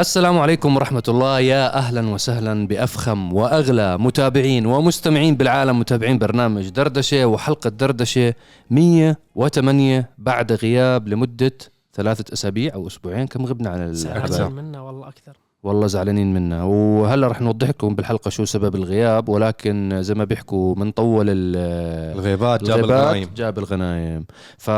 السلام عليكم ورحمة الله. يا أهلا وسهلا بأفخم وأغلى متابعين ومستمعين بالعالم متابعين برنامج دردشة وحلقة دردشة 108 بعد غياب لمدة ثلاثة أسابيع أو أسبوعين. كم غبنا عن زعلانين منا والله أكثر. والله زعلانين منا. وهلأ رح نوضح لكم بالحلقة شو سبب الغياب ولكن زي ما بيحكوا من طول ال- الغيبات جاب الغيبات الغنايم. جاب الغنايم. ف...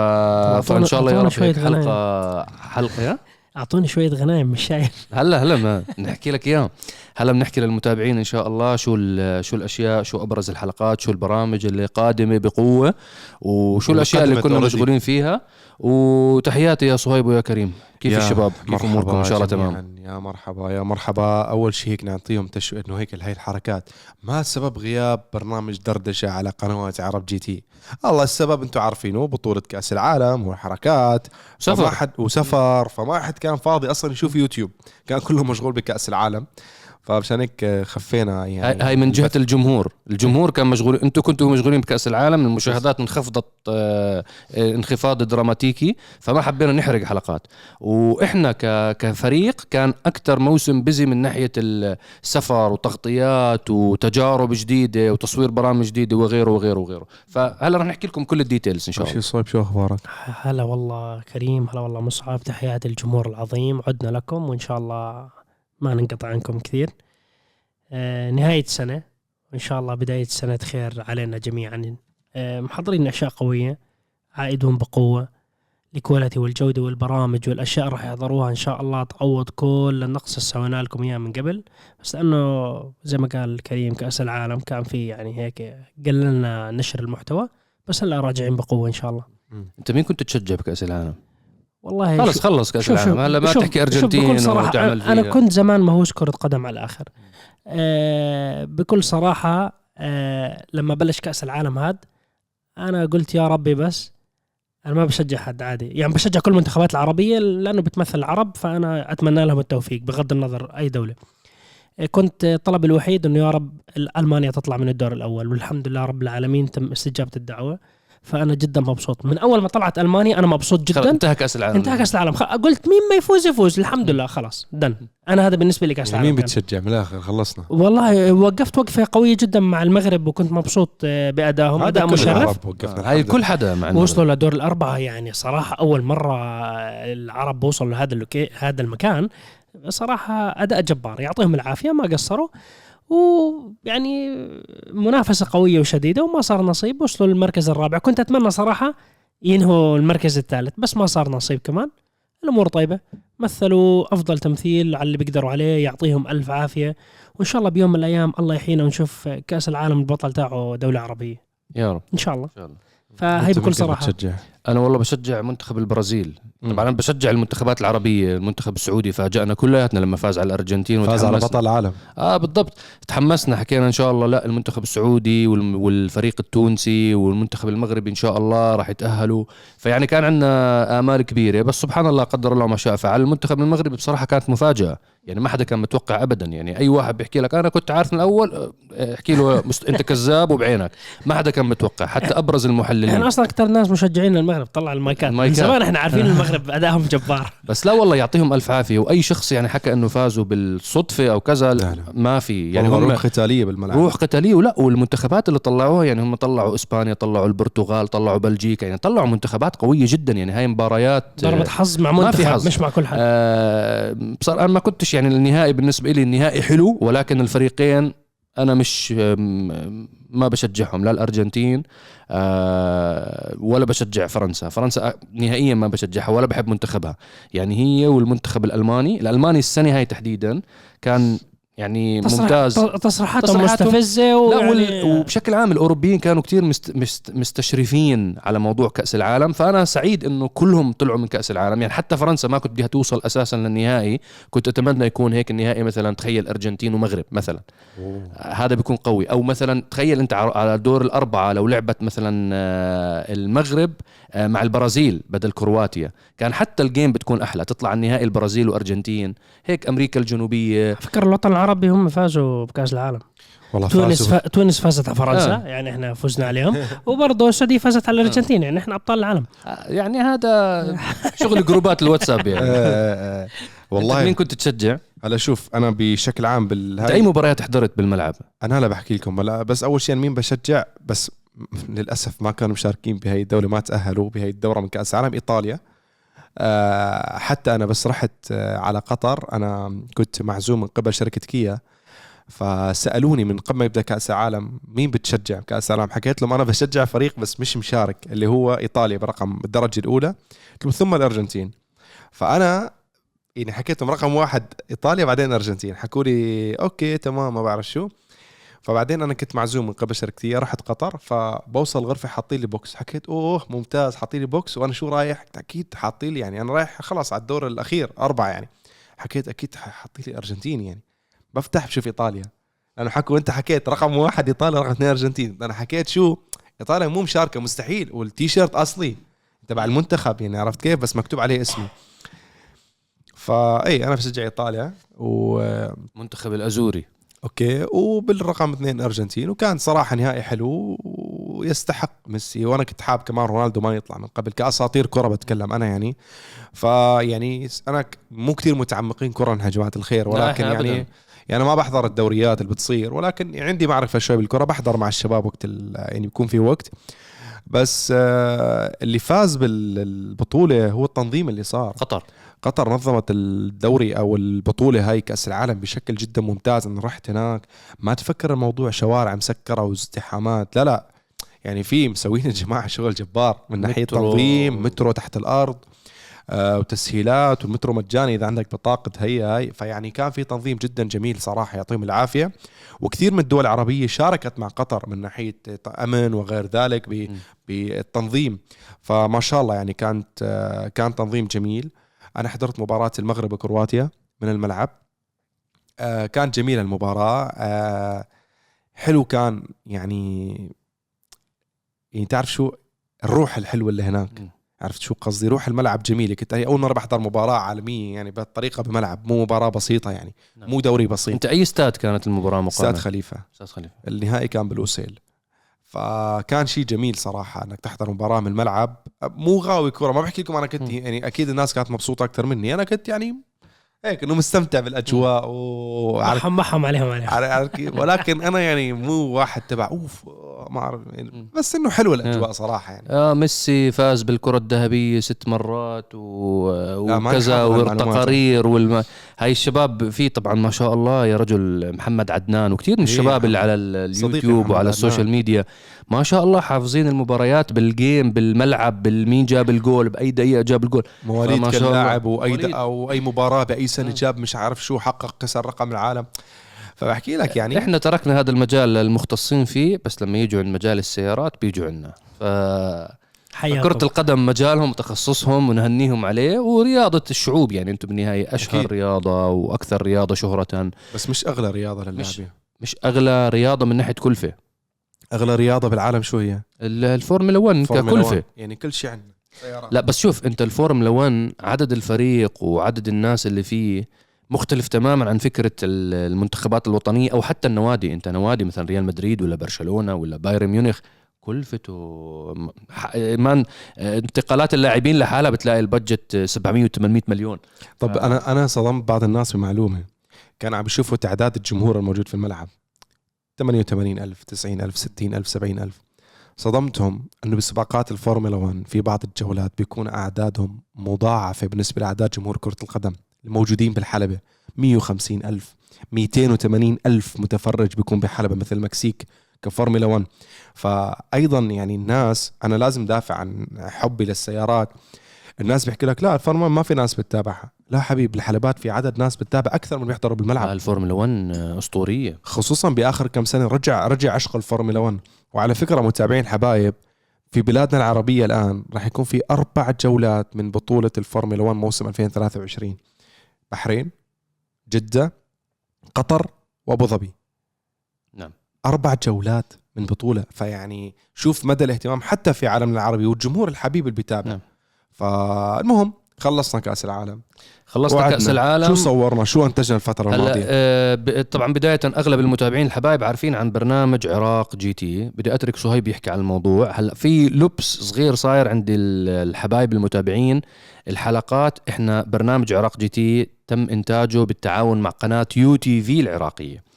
فإن شاء الله يا رب شوية هيك أعطوني شوية غنايم مش شايف هلا هلا ما نحكي لك إياه. هلا بنحكي للمتابعين إن شاء الله شو ال- شو الأشياء شو أبرز الحلقات شو البرامج اللي قادمة بقوة وشو الأشياء اللي كنا. مشغولين فيها. وتحياتي يا صهيب ويا كريم. كيف يا الشباب؟ كيف مرحبا اموركم إن شاء الله. تمام. يا مرحبا يا مرحبا. أول شيء هيك نعطيهم تشو إنه هيك هاي الحركات. ما السبب غياب برنامج دردشة على قنوات عرب GT؟ الله السبب أنتم عارفينه بطولة كأس العالم وحركات سفر. فما حد وسفر. فما حد كان فاضي أصلا يشوف يوتيوب. كان كله مشغول بكأس العالم. فمشان هيك خفينا يعني. هاي من جهة الجمهور. الجمهور كان مشغول أنتم كنتوا مشغولين بكأس العالم المشاهدات انخفضت آه، آه، انخفاض دراماتيكي فما حبينا نحرق حلقات. وإحنا ك- كفريق كان أكثر موسم busy من ناحية السفر وتغطيات وتجارب جديدة وتصوير برامج جديدة وغيره وغيره وغيره. فهلا رح نحكي لكم كل ال details إن شاء الله. شو صهيب شو أخبارك؟ هلا والله كريم هلا والله مصعب تحياتي الجمهور العظيم. عدنا لكم وإن شاء الله ما ننقطع عنكم كثير. آه نهاية سنة وإن شاء الله بداية سنة خير علينا جميعا. آه محضرين أشياء قوية عائدون بقوة. الكواليتي والجودة والبرامج والأشياء راح يحضروها إن شاء الله. تعوض كل النقص اللي سويناه لكم إياه من قبل. بس لأنه زي ما قال كريم كأس العالم كان في يعني هيك قللنا نشر المحتوى. بس هلأ راجعين بقوة إن شاء الله. أنت مين كنت تشجع بكأس العالم؟ والله خلص خلص كأس العالم. هلا ما تحكي أرجنتين وتعمل أنا فيها. كنت زمان مهووس كرة قدم على الآخر آه بكل صراحة آه لما بلش كأس العالم هاد أنا قلت يا ربي بس أنا ما بشجع حد عادي. يعني بشجع كل المنتخبات العربية لأنه بتمثل العرب فأنا أتمنى لهم التوفيق بغض النظر أي دولة. آه، كنت طلبي الوحيد إنه يا رب ألمانيا تطلع من الدور الأول والحمد لله رب العالمين تم استجابة الدعوة. فأنا جدا مبسوط. من أول ما طلعت ألمانيا أنا مبسوط جدا. انتهى كأس العالم. انتهى كأس العالم. خ- قلت مين ما يفوز يفوز. الحمد لله خلاص دن أنا هذا بالنسبة لي كأس يعني العالم مين كان. بتشجع؟ من الآخر خلصنا. والله وقفت وقفة قوية جدا مع المغرب وكنت مبسوط آه، بأدائهم أداء مشرف. العرب وقفنا هاي كل حدا مع. وصلوا لدور الأربعة يعني. صراحة أول مرة العرب بوصلوا لهذا اللوكي هذا المكان. صراحة أداء جبار. يعطيهم العافية ما قصروا. ويعني منافسة قوية وشديدة وما صار نصيب وصلوا للمركز الرابع. كنت أتمنى صراحة ينهوا المركز الثالث بس ما صار نصيب كمان. الأمور طيبة مثلوا أفضل تمثيل على اللي بيقدروا عليه يعطيهم ألف عافية. وإن شاء الله بيوم من الأيام الله يحيينا ونشوف كأس العالم البطل تاعه دولة عربية. يا رب. إن شاء الله. إن شاء الله. فهي بكل مين صراحة. بتشجع أنا والله بشجع منتخب البرازيل. طبعا أنا بشجع المنتخبات العربية المنتخب السعودي فاجأنا كلياتنا لما فاز على الأرجنتين فاز على. بطل العالم. آه بالضبط. تحمسنا حكينا إن شاء الله لا المنتخب السعودي والفريق التونسي والمنتخب المغربي إن شاء الله راح يتأهلوا. فيعني كان عندنا آمال كبيرة بس سبحان الله قدر الله ما شاء فعل. المنتخب المغربي بصراحة كانت مفاجأة. يعني ما حدا كان متوقع ابدا. يعني أي واحد بيحكي لك أنا كنت عارف من الأول آه، احكي له مست... أنت كذاب وبعينك. ما حدا كان متوقع. حتى أبرز المحللين. إحنا أصلا أكثر ناس مشجعين للمغرب. طلع المايكات. من. زمان إحنا عارفين المغرب أدائهم جبار. بس لا والله يعطيهم ألف عافية. وأي شخص يعني حكى إنه فازوا بالصدفة أو كذا لا، لا. ما في. يعني يعني هم روح قتالية بالملعب. روح قتالية. ولا والمنتخبات اللي طلعوها يعني هم طلعوا إسبانيا طلعوا البرتغال طلعوا بلجيكا. يعني طلعوا منتخبات قوية جدا. يعني هاي مباريات ضربة حظ مع منتخب. مش مع كل حد. آه بصراحة أنا ما كنتش يعني النهائي بالنسبة لي النهائي حلو ولكن الفريقين أنا مش ما بشجعهم لا الأرجنتين آه ولا بشجع فرنسا. فرنسا نهائيا ما بشجعها ولا بحب منتخبها. يعني هي والمنتخب الألماني الألماني السنة هاي تحديدا كان يعني تصريح- ممتاز. تصريحاتهم تصريحاتهم- مستفزة لا ويعني وال... وبشكل عام الأوروبيين كانوا كتير مست... مست... مستشرفين على موضوع كأس العالم. فأنا سعيد إنه كلهم طلعوا من كأس العالم. يعني حتى فرنسا ما كنت بدها توصل أساسا للنهائي. كنت أتمنى يكون هيك النهائي مثلا تخيل أرجنتين ومغرب مثلا. آه، هذا بيكون قوي. أو مثلا تخيل أنت على دور الأربعة لو لعبت مثلا آه، المغرب آه، مع البرازيل بدل كرواتيا. كان حتى ال game بتكون أحلى. تطلع النهائي البرازيل وأرجنتين. هيك أمريكا الجنوبية. فكر الوطن العربي هم فازوا بكأس العالم. والله تونس فازوا. ف... تونس فازت على فرنسا آه. يعني إحنا فزنا عليهم. وبرضه السعودية فازت على الأرجنتين يعني إحنا أبطال العالم. آه، يعني هذا شغل جروبات الواتساب يعني. آه، آه. والله مين كنت تشجع؟ هلا شوف أنا بشكل عام بال اي مباريات حضرت بالملعب. أنا هلا بحكي لكم هلا بس أول شيء مين بشجع؟ بس للأسف ما كانوا مشاركين بهي الدولة ما تأهلوا بهي الدورة من كأس العالم إيطاليا. حتى أنا بس رحت آه، على قطر. أنا كنت معزوم من قبل شركة كيا. فسألوني من قبل ما يبدأ كأس العالم مين بتشجع كأس العالم؟ حكيت لهم أنا بشجع فريق بس مش مشارك اللي هو إيطاليا برقم الدرجة الأولى ثم الأرجنتين. فأنا يعني حكيت لهم رقم واحد إيطاليا بعدين الارجنتين حكوا لي okay تمام ما بعرف شو. فبعدين أنا كنت معزوم من قبل شركتي رحت قطر فبوصل الغرفه حاطين لي box حكيت أوه ممتاز حاطين لي box وأنا شو رايح؟ أكيد حاطين لي يعني أنا رايح خلاص على الدور الأخير أربعة يعني. حكيت أكيد حاطين لي ارجنتين يعني. بفتح بشوف إيطاليا. لأنه حكوا انت حكيت رقم واحد إيطاليا رقم اثنين ارجنتين أنا حكيت شو؟ إيطاليا مو مشاركة مستحيل. والتيشيرت أصلي. تبع المنتخب يعني عرفت كيف؟ بس مكتوب عليه اسمي. فاي أنا بشجع إيطاليا و منتخب الأزوري. okay وبالرقم اثنين أرجنتين وكان صراحة نهائي حلو ويستحق ميسي. وأنا كنت حاب كمان رونالدو ما يطلع من قبل كأساطير كرة بتكلم أنا يعني. فيعني أنا مو كثير متعمقين كرة يا جماعة الخير ولكن يعني أبداً. يعني ما بحضر الدوريات اللي بتصير. ولكن عندي معرفة شوي بالكرة بحضر مع الشباب وقت يعني بيكون في وقت. بس آه، اللي فاز بالبطوله هو التنظيم اللي صار. قطر. قطر نظمت الدوري أو البطولة هاي كأس العالم بشكل جدا ممتاز أنا رحت هناك. ما تفكر الموضوع شوارع مسكرة وازدحامات لا لا. يعني في مسوين الجماعه شغل جبار من ناحية. تنظيم مترو تحت الأرض آه وتسهيلات والمترو مجاني إذا عندك بطاقة هي هاي. فيعني كان في تنظيم جدا جميل صراحة يعطيهم العافية. وكثير من الدول العربية شاركت مع قطر من ناحية أمن وغير ذلك. بالتنظيم. فما شاء الله يعني كانت آه كان تنظيم جميل. أنا حضرت مباراة المغرب وكرواتيا من الملعب. آه كانت جميله المباراة. آه حلو كان يعني يعني تعرف شو؟ الروح الحلوة اللي هناك. م. عرفت شو قصدي؟ روح الملعب جميلة. كنت أول مرة بحضر مباراة عالمية يعني بهالطريقة بملعب. مو مباراة بسيطة يعني. نعم. مو دوري بسيط. أنت أي استاد كانت المباراة أستاد مقامه خليفة. أستاد خليفة. النهائي كان بالوسيل فكان شيء جميل صراحة إنك تحضر مباراة من الملعب مو غاوي كره ما بحكي لكم أنا كنت. يعني أكيد الناس كانت مبسوطة أكثر مني أنا كنت يعني هيك إنه مستمتع بالأجواء وعارف محم عليهم عليهم؟ ولكن أنا يعني مو واحد تبع أوف ما أعرف يعني. بس إنه حلوة الأجواء صراحة يعني آه ميسي فاز بالكرة الذهبية ست مرات و... وكذا. والتقارير والم... هاي الشباب في طبعا ما شاء الله يا رجل محمد عدنان وكثير من إيه الشباب اللي. على اليوتيوب وعلى. ال social media ما شاء الله حافظين المباريات بال game بالملعب بالمين جاب الجول بأي دقيقة جاب الجول مواليد فما كل شاء الله. لاعب وأي. أو اي مباراة بأي سنة آه. جاب مش عارف شو حقق كسر رقم العالم فبحكي لك يعني إحنا تركنا هذا المجال للمختصين فيه بس لما يجوا عند مجال السيارات بيجوا عندنا ف كرة القدم مجالهم وتخصصهم ونهنيهم عليه ورياضة الشعوب يعني أنتم بالنهاية أشهر أكيد. رياضة وأكثر رياضة شهرة. بس مش أغلى رياضة مش- للاعبين مش أغلى رياضة من ناحية كلفة. أغلى رياضة بالعالم شو هي؟ ال- الفورمولا 1 فورمولا ككلفة. 1. يعني كل شيء عندنا. لا بس شوف انت الفورمولا 1 عدد الفريق وعدد الناس اللي فيه مختلف تماما عن فكرة ال- المنتخبات الوطنية أو حتى النوادي. انت نوادي مثلا ريال مدريد ولا برشلونة ولا بايرن ميونخ كلفته من انتقالات اللاعبين لحالها بتلاقي ال budget 700 و800 مليون. طب آه. أنا أنا صدمت بعض الناس بمعلومه كان عم بيشوفوا تعداد الجمهور الموجود في الملعب. 88000 90000 60000 70000 صدمتهم إنه بسباقات الفورمولا 1 في بعض الجولات بيكون أعدادهم مضاعفة بالنسبة لأعداد جمهور كرة القدم الموجودين بالحلبة. 150000 280000 متفرج بيكون بحلبة مثل المكسيك كفورمولا 1 فايضا يعني الناس أنا لازم دافع عن حبي للسيارات. الناس بيحكي لك لا الفورمولا 1 ما في ناس بتتابعها. لا حبيبي الحلبات في عدد ناس بتتابع أكثر من بيحضروا بالملعب. الفورمولا 1 أسطورية. خصوصا بآخر كم سنة رجع رجع عشق الفورمولا 1 وعلى فكرة متابعين الحبايب في بلادنا العربية الآن راح يكون في أربع جولات من بطولة الفورمولا 1 موسم 2023 بحرين جدة قطر وأبو ظبي. أربع جولات من بطولة. فيعني شوف مدى الاهتمام حتى في عالمنا العربي والجمهور الحبيب اللي بيتابع. نعم. فالمهم خلصنا كأس العالم. خلصنا وعدنا. كأس العالم. شو صورنا؟ شو أنتجنا الفترة الماضية؟ آه طبعا بداية أغلب المتابعين الحبايب عارفين عن برنامج عراق جي تي. بدي أترك صهيب يحكي عن الموضوع. هلا في لبس صغير صاير عند ال- الحبايب المتابعين. الحلقات إحنا برنامج عراق جي تي تم إنتاجه بالتعاون مع قناة يو تي في العراقية.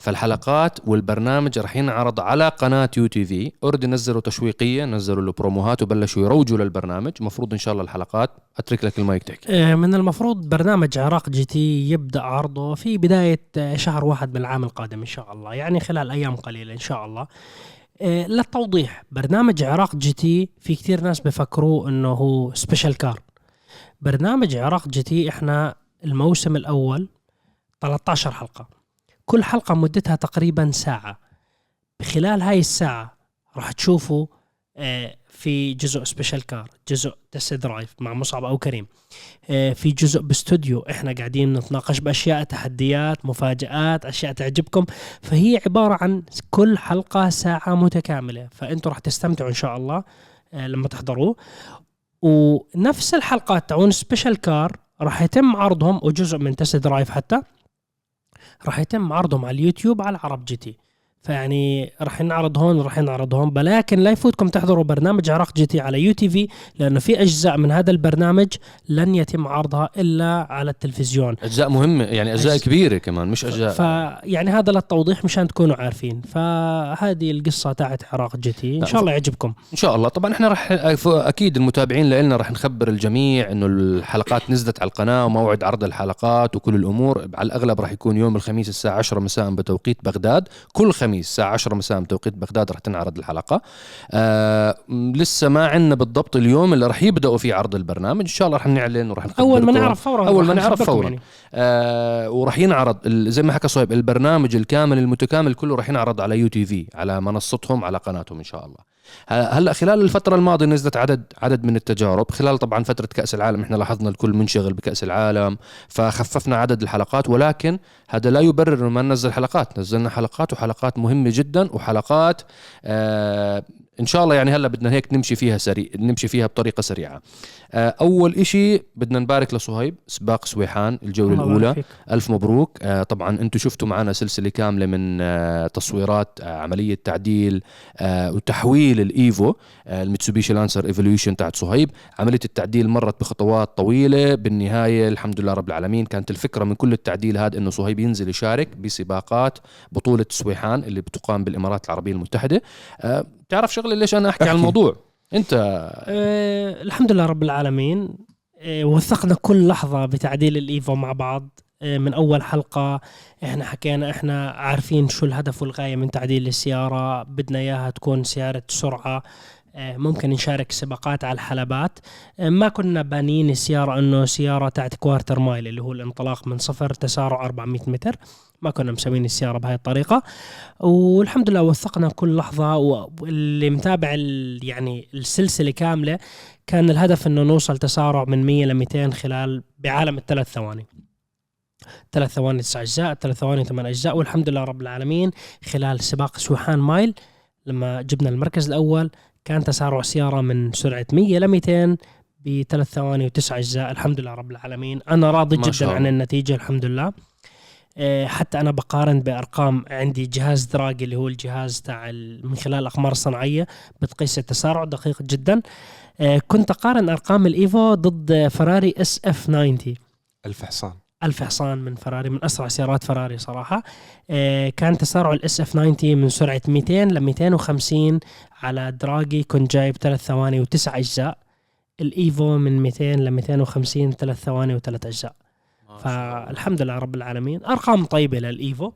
فالحلقات والبرنامج رح ينعرض على قناة يو تي في already نزلوا تشويقية نزلوا له بروموهات وبلشوا يروجوا للبرنامج. المفروض إن شاء الله الحلقات أترك لك المايك تحكي. آه، من المفروض برنامج عراق جي تي يبدأ عرضه في بداية آه، شهر واحد من العام القادم إن شاء الله يعني خلال أيام قليلة إن شاء الله. آه، للتوضيح برنامج عراق جي تي في كثير ناس بفكروه إنه هو special car برنامج عراق جي تي إحنا الموسم الأول 13 حلقة. كل حلقة مدتها تقريبا ساعة. خلال هاي الساعة راح تشوفوا آه، في جزء special car جزء test drive مع مصعب أو كريم. آه، في جزء باستوديو إحنا قاعدين نتناقش بأشياء تحديات مفاجآت أشياء تعجبكم. فهي عبارة عن كل حلقة ساعة متكاملة. فانتم راح تستمتعوا إن شاء الله آه، لما تحضروه. ونفس الحلقات تاعون special car راح يتم عرضهم وجزء من test drive حتى. راح يتم عرضهم على اليوتيوب على عرب جي تي. فيعني راح ينعرض هون وراح ينعرض هون. ولكن لا يفوتكم تحضروا برنامج عراق جي تي على يو تي في لأنه في أجزاء من هذا البرنامج لن يتم عرضها إلا على التلفزيون. أجزاء مهمة يعني أجزاء أجز- كبيرة كمان مش أجزاء. فيعني هذا للتوضيح مشان تكونوا عارفين. فهذه القصة تاعت عراق جي تي. إن شاء الله يعجبكم. إن شاء الله. طبعا إحنا رح أكيد المتابعين لنا رح نخبر الجميع إنه الحلقات نزلت على القناة وموعد عرض الحلقات وكل الأمور. على الأغلب رح يكون يوم الخميس الساعة 10 مساء بتوقيت بغداد. كل خميس الساعة 10 مساء بتوقيت بغداد رح تنعرض الحلقة آه لسه ما عندنا بالضبط اليوم اللي رح يبدأوا فيه عرض البرنامج إن شاء الله رح نعلن ورح أول ما نعرف فورا أول ما نعرف فورا. يعني. آه ورح ينعرض زي ما حكى صهيب البرنامج الكامل المتكامل كله رح ينعرض على يو تي في على منصتهم على قناتهم إن شاء الله هلا خلال الفترة الماضية نزلت عدد عدد من التجارب خلال طبعا فترة كأس العالم إحنا لاحظنا الكل منشغل بكأس العالم فخففنا عدد الحلقات ولكن هذا لا يبرر ما ننزل حلقات نزلنا حلقات وحلقات مهمة جدا وحلقات آه إن شاء الله يعني هلا بدنا هيك نمشي فيها سريع نمشي فيها بطريقة سريعة. آه أول إشي بدنا نبارك لصهيب سباق سويحان الأولى. يبارك فيك. ألف مبروك. آه طبعا أنتم شفتوا معنا سلسلة كاملة من آه تصويرات عملية تعديل وتحويل الإيفو آه الميتسوبيشي لانسر إيفوليوشن تاعت صهيب. عملية التعديل مرت بخطوات طويلة. بالنهاية الحمد لله رب العالمين كانت الفكرة من كل التعديل هذا أنه صهيب ينزل يشارك بسباقات بطولة سويحان اللي بتقام بالإمارات العربية المتحدة. آه تعرف شغلة ليش أنا أحكي عن أحكي. الموضوع؟ أنت أه الحمد لله رب العالمين. أه وثقنا كل لحظة بتعديل الإيفو مع بعض. أه من أول حلقة إحنا حكينا إحنا عارفين شو الهدف والغاية من تعديل السيارة. بدنا إياها تكون سيارة سرعة. أه ممكن نشارك سباقات على الحلبات. أه ما كنا بانيين السيارة إنه سيارة تاعت quarter mile اللي هو الانطلاق من صفر تسارع 400 متر. ما كنا مسوين السيارة بهاي الطريقة. والحمد لله وثقنا كل لحظة واللي متابع يعني السلسلة كاملة كان الهدف إنه نوصل تسارع من 100 ل 200 خلال بعالم الثلاث ثواني. ثلاث ثواني تسع أجزاء ثلاث ثواني ثمان أجزاء والحمد لله رب العالمين. خلال سباق سوحان مايل لما جبنا المركز الأول كان تسارع سيارة من سرعة 100 ل 200 بثلاث ثواني وتسع أجزاء. الحمد لله رب العالمين. أنا راضي جدا. عن النتيجة الحمد لله. حتى أنا بقارن بأرقام عندي جهاز Dragy اللي هو الجهاز تاع من خلال الاقمار الصناعيه بتقيس التسارع دقيق جدا. آه، كنت أقارن أرقام الإيفو ضد فراري SF 90 ألف حصان. ألف حصان من فراري من أسرع سيارات فراري صراحة. آه، كان تسارع ال SF 90 من سرعة 200 ل 250 على Dragy كنت جايب 3 ثواني وتسع أجزاء. الإيفو من 200 ل 250 3 ثواني وثلاث أجزاء. فالحمد لله رب العالمين. أرقام طيبة للإيفو.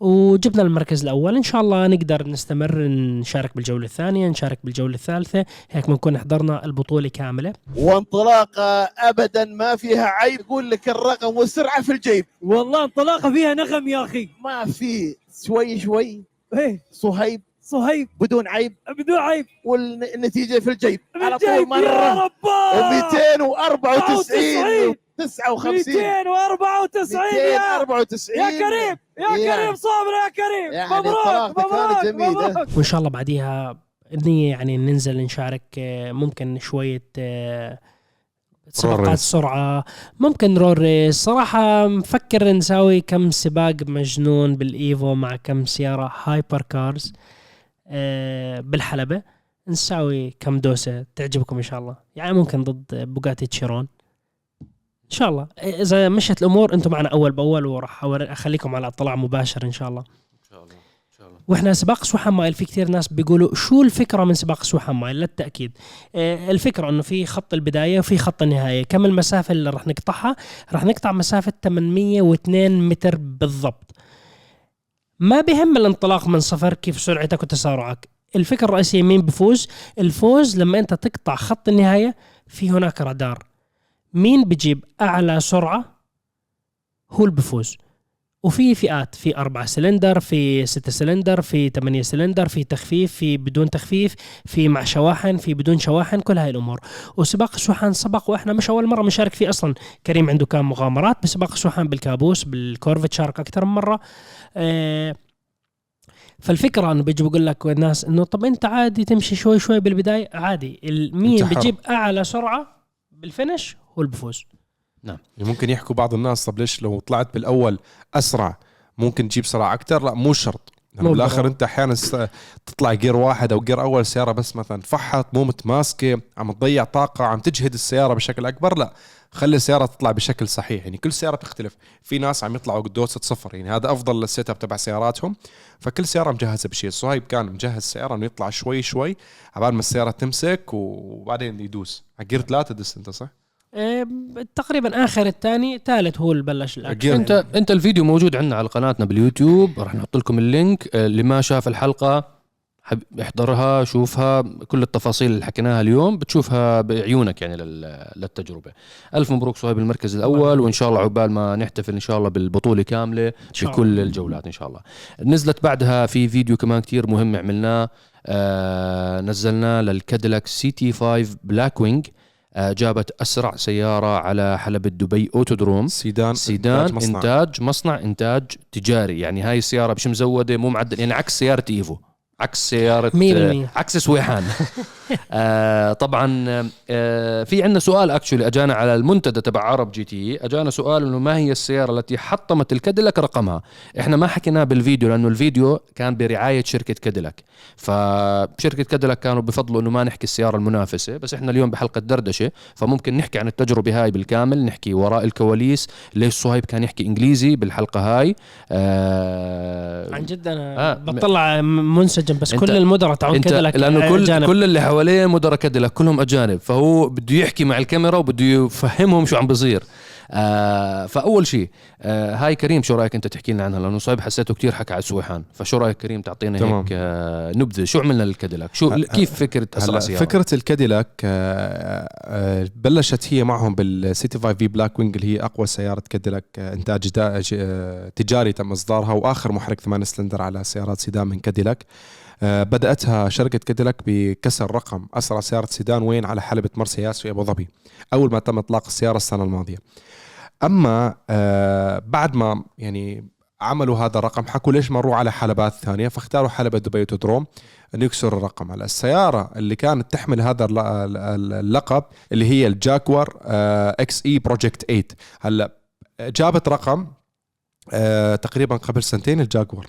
وجبنا المركز الأول. إن شاء الله نقدر نستمر نشارك بالجولة الثانية نشارك بالجولة الثالثة. هيك بنكون حضرنا البطولة كاملة. وانطلاقة ابدا ما فيها عيب. يقول لك الرقم والسرعة في الجيب. والله انطلاقة فيها نغم يا أخي. ما في. شوي شوي. إيه. صهيب. صهيب. بدون عيب. بدون عيب. والنتيجة في الجيب. على طول يا مرة. رباه. 294 59 294 يا 294 يا كريم. يا يعني- كريم صابر يا كريم. يعني مبروك مبروك. مبروك. وإن شاء الله بعديها النية يعني ننزل نشارك آه، ممكن شوية آه، سباقات. سرعة. ممكن roll race صراحة مفكر نساوي كم سباق مجنون بالإيفو مع كم سيارة hyper cars. بالحلبة. نساوي كم دوسة تعجبكم إن شاء الله. يعني ممكن ضد بوغاتي تشيرون. إن شاء الله. إذا مشت الأمور أنتم معنا أول بأول وراح أخليكم على اطلاع مباشر إن شاء الله. إن شاء الله. إن شاء الله. وإحنا سباق سوحة مايل في كثير ناس بيقولوا شو الفكرة من سباق سوحة مايل؟ للتأكيد. آه، الفكرة إنه في خط البداية وفي خط النهاية. كم المسافة اللي راح نقطعها؟ راح نقطع مسافة 802 متر بالضبط. ما بهم الانطلاق من صفر كيف سرعتك وتسارعك. الفكرة الرئيسية مين بفوز؟ الفوز لما انت تقطع خط النهاية في هناك رادار. مين بيجيب أعلى سرعة؟ هو اللي بفوز. وفي فئات في أربعة سلندر في ستة سلندر في ثمانية سلندر في تخفيف في بدون تخفيف في مع شواحن في بدون شواحن كل هاي الأمور. وسباق السويحان سبق وإحنا مش أول مرة مشارك فيه أصلا. كريم عنده كان مغامرات بسباق السويحان بالكابوس بالكورفت شارك أكثر من مرة. آه، فالفكرة أنه بيجي بقول لك الناس إنه طب أنت عادي تمشي شوي شوي بالبداية عادي. مين. بيجيب أعلى سرعة بال finish هو اللي بفوز يعني ممكن يحكوا بعض الناس طب ليش لو طلعت بالأول أسرع ممكن تجيب سرعة أكثر لا مو شرط. يعني بالآخر. أنت أحيانا تطلع gear واحد أو gear أول سيارة بس مثلا فحط مو متماسكة عم تضيع طاقة عم تجهد السيارة بشكل أكبر لا. خلي السيارة تطلع بشكل صحيح. يعني كل سيارة بتختلف في ناس عم يطلعوا دوسة صفر. يعني هذا أفضل لل setup تبع سياراتهم. فكل سيارة مجهزة بشيء. صهيب كان مجهز السياره إنه يطلع شوي شوي عبال ما السيارة تمسك وبعدين يدوس. على gear ثلاثة دس أنت صح؟ تقريبا آخر الثاني ثالث هو اللي بلش الاكشن. انت أنت الفيديو موجود عندنا على قناتنا باليوتيوب راح نحط لكم ال link. آه، اللي ما شاف الحلقة حب احضرها شوفها. كل التفاصيل اللي حكيناها اليوم بتشوفها بعيونك يعني لل- للتجربة. ألف مبروك صهيب المركز الأول وإن شاء الله عقبال ما نحتفل إن شاء الله بالبطولة كاملة شاء بكل الجولات إن شاء الله. نزلت بعدها في فيديو كمان كتير مهم عملناه. آه نزلناه للكاديلاك CT5 Blackwing. جابت أسرع سيارة على حلبة دبي أوتودروم. سيدان سيدان إنتاج مصنع. إنتاج مصنع إنتاج تجاري. يعني هاي السيارة مش مزودة مو معدل يعني عكس سيارة إيفو. عكس بالمية. آه، عكس سويحان. آه طبعا آه في عندنا سؤال actually أجانا على المنتدى تبع عرب GT. أجانا سؤال إنه ما هي السيارة التي حطمت الكاديلاك رقمها؟ إحنا ما حكيناه بالفيديو لأنه الفيديو كان برعاية شركة كاديلاك. فشركة كاديلاك كانوا بفضلوا إنه ما نحكي السيارة المنافسة بس إحنا اليوم بحلقة دردشة فممكن نحكي عن التجربة هاي بالكامل نحكي وراء الكواليس ليش صهيب كان يحكي إنجليزي بالحلقة هاي. آه عن جد أنا آه، بطلع م- منسجم بس كل المدراء تعون أنت كذا لك لأنه كل أجانب. كل اللي حواليه مدراء كاديلاك كلهم أجانب فهو بده يحكي مع الكاميرا وبده يفهمهم شو عم بصير آه فأول شيء آه هاي كريم شو رأيك أنت تحكي لنا عنها؟ لأنه صهيب حسيته كتير حكى على سويحان فشو رأيك كريم تعطينا تمام. هيك آه نبذة؟ شو عملنا للكاديلاك؟ شو كيف فكرة أسرع سيارة؟ فكرة الكاديلاك آه، آه، بلشت هي معهم بال CT5-V Blackwing اللي هي أقوى سيارة كاديلاك آه، إنتاج آه، تجاري تم إصدارها وآخر محرك 8 سلندر على سيارات سيدان من كاديلاك. آه، بدأتها شركة كاديلاك بكسر رقم أسرع سيارة سيدان وين على حلبة مرسى ياس في أبو ظبي أول ما تم إطلاق السيارة السنة الماضية. أما آه، بعد ما يعني عملوا هذا الرقم حكوا ليش ما نروح على حلبات ثانية فاختاروا حلبة دبي انه يكسر الرقم. على السيارة اللي كانت تحمل هذا الل- الل- اللقب اللي هي الجاكور XE Project 8 هلا جابت رقم آه، تقريبا قبل سنتين الجاكور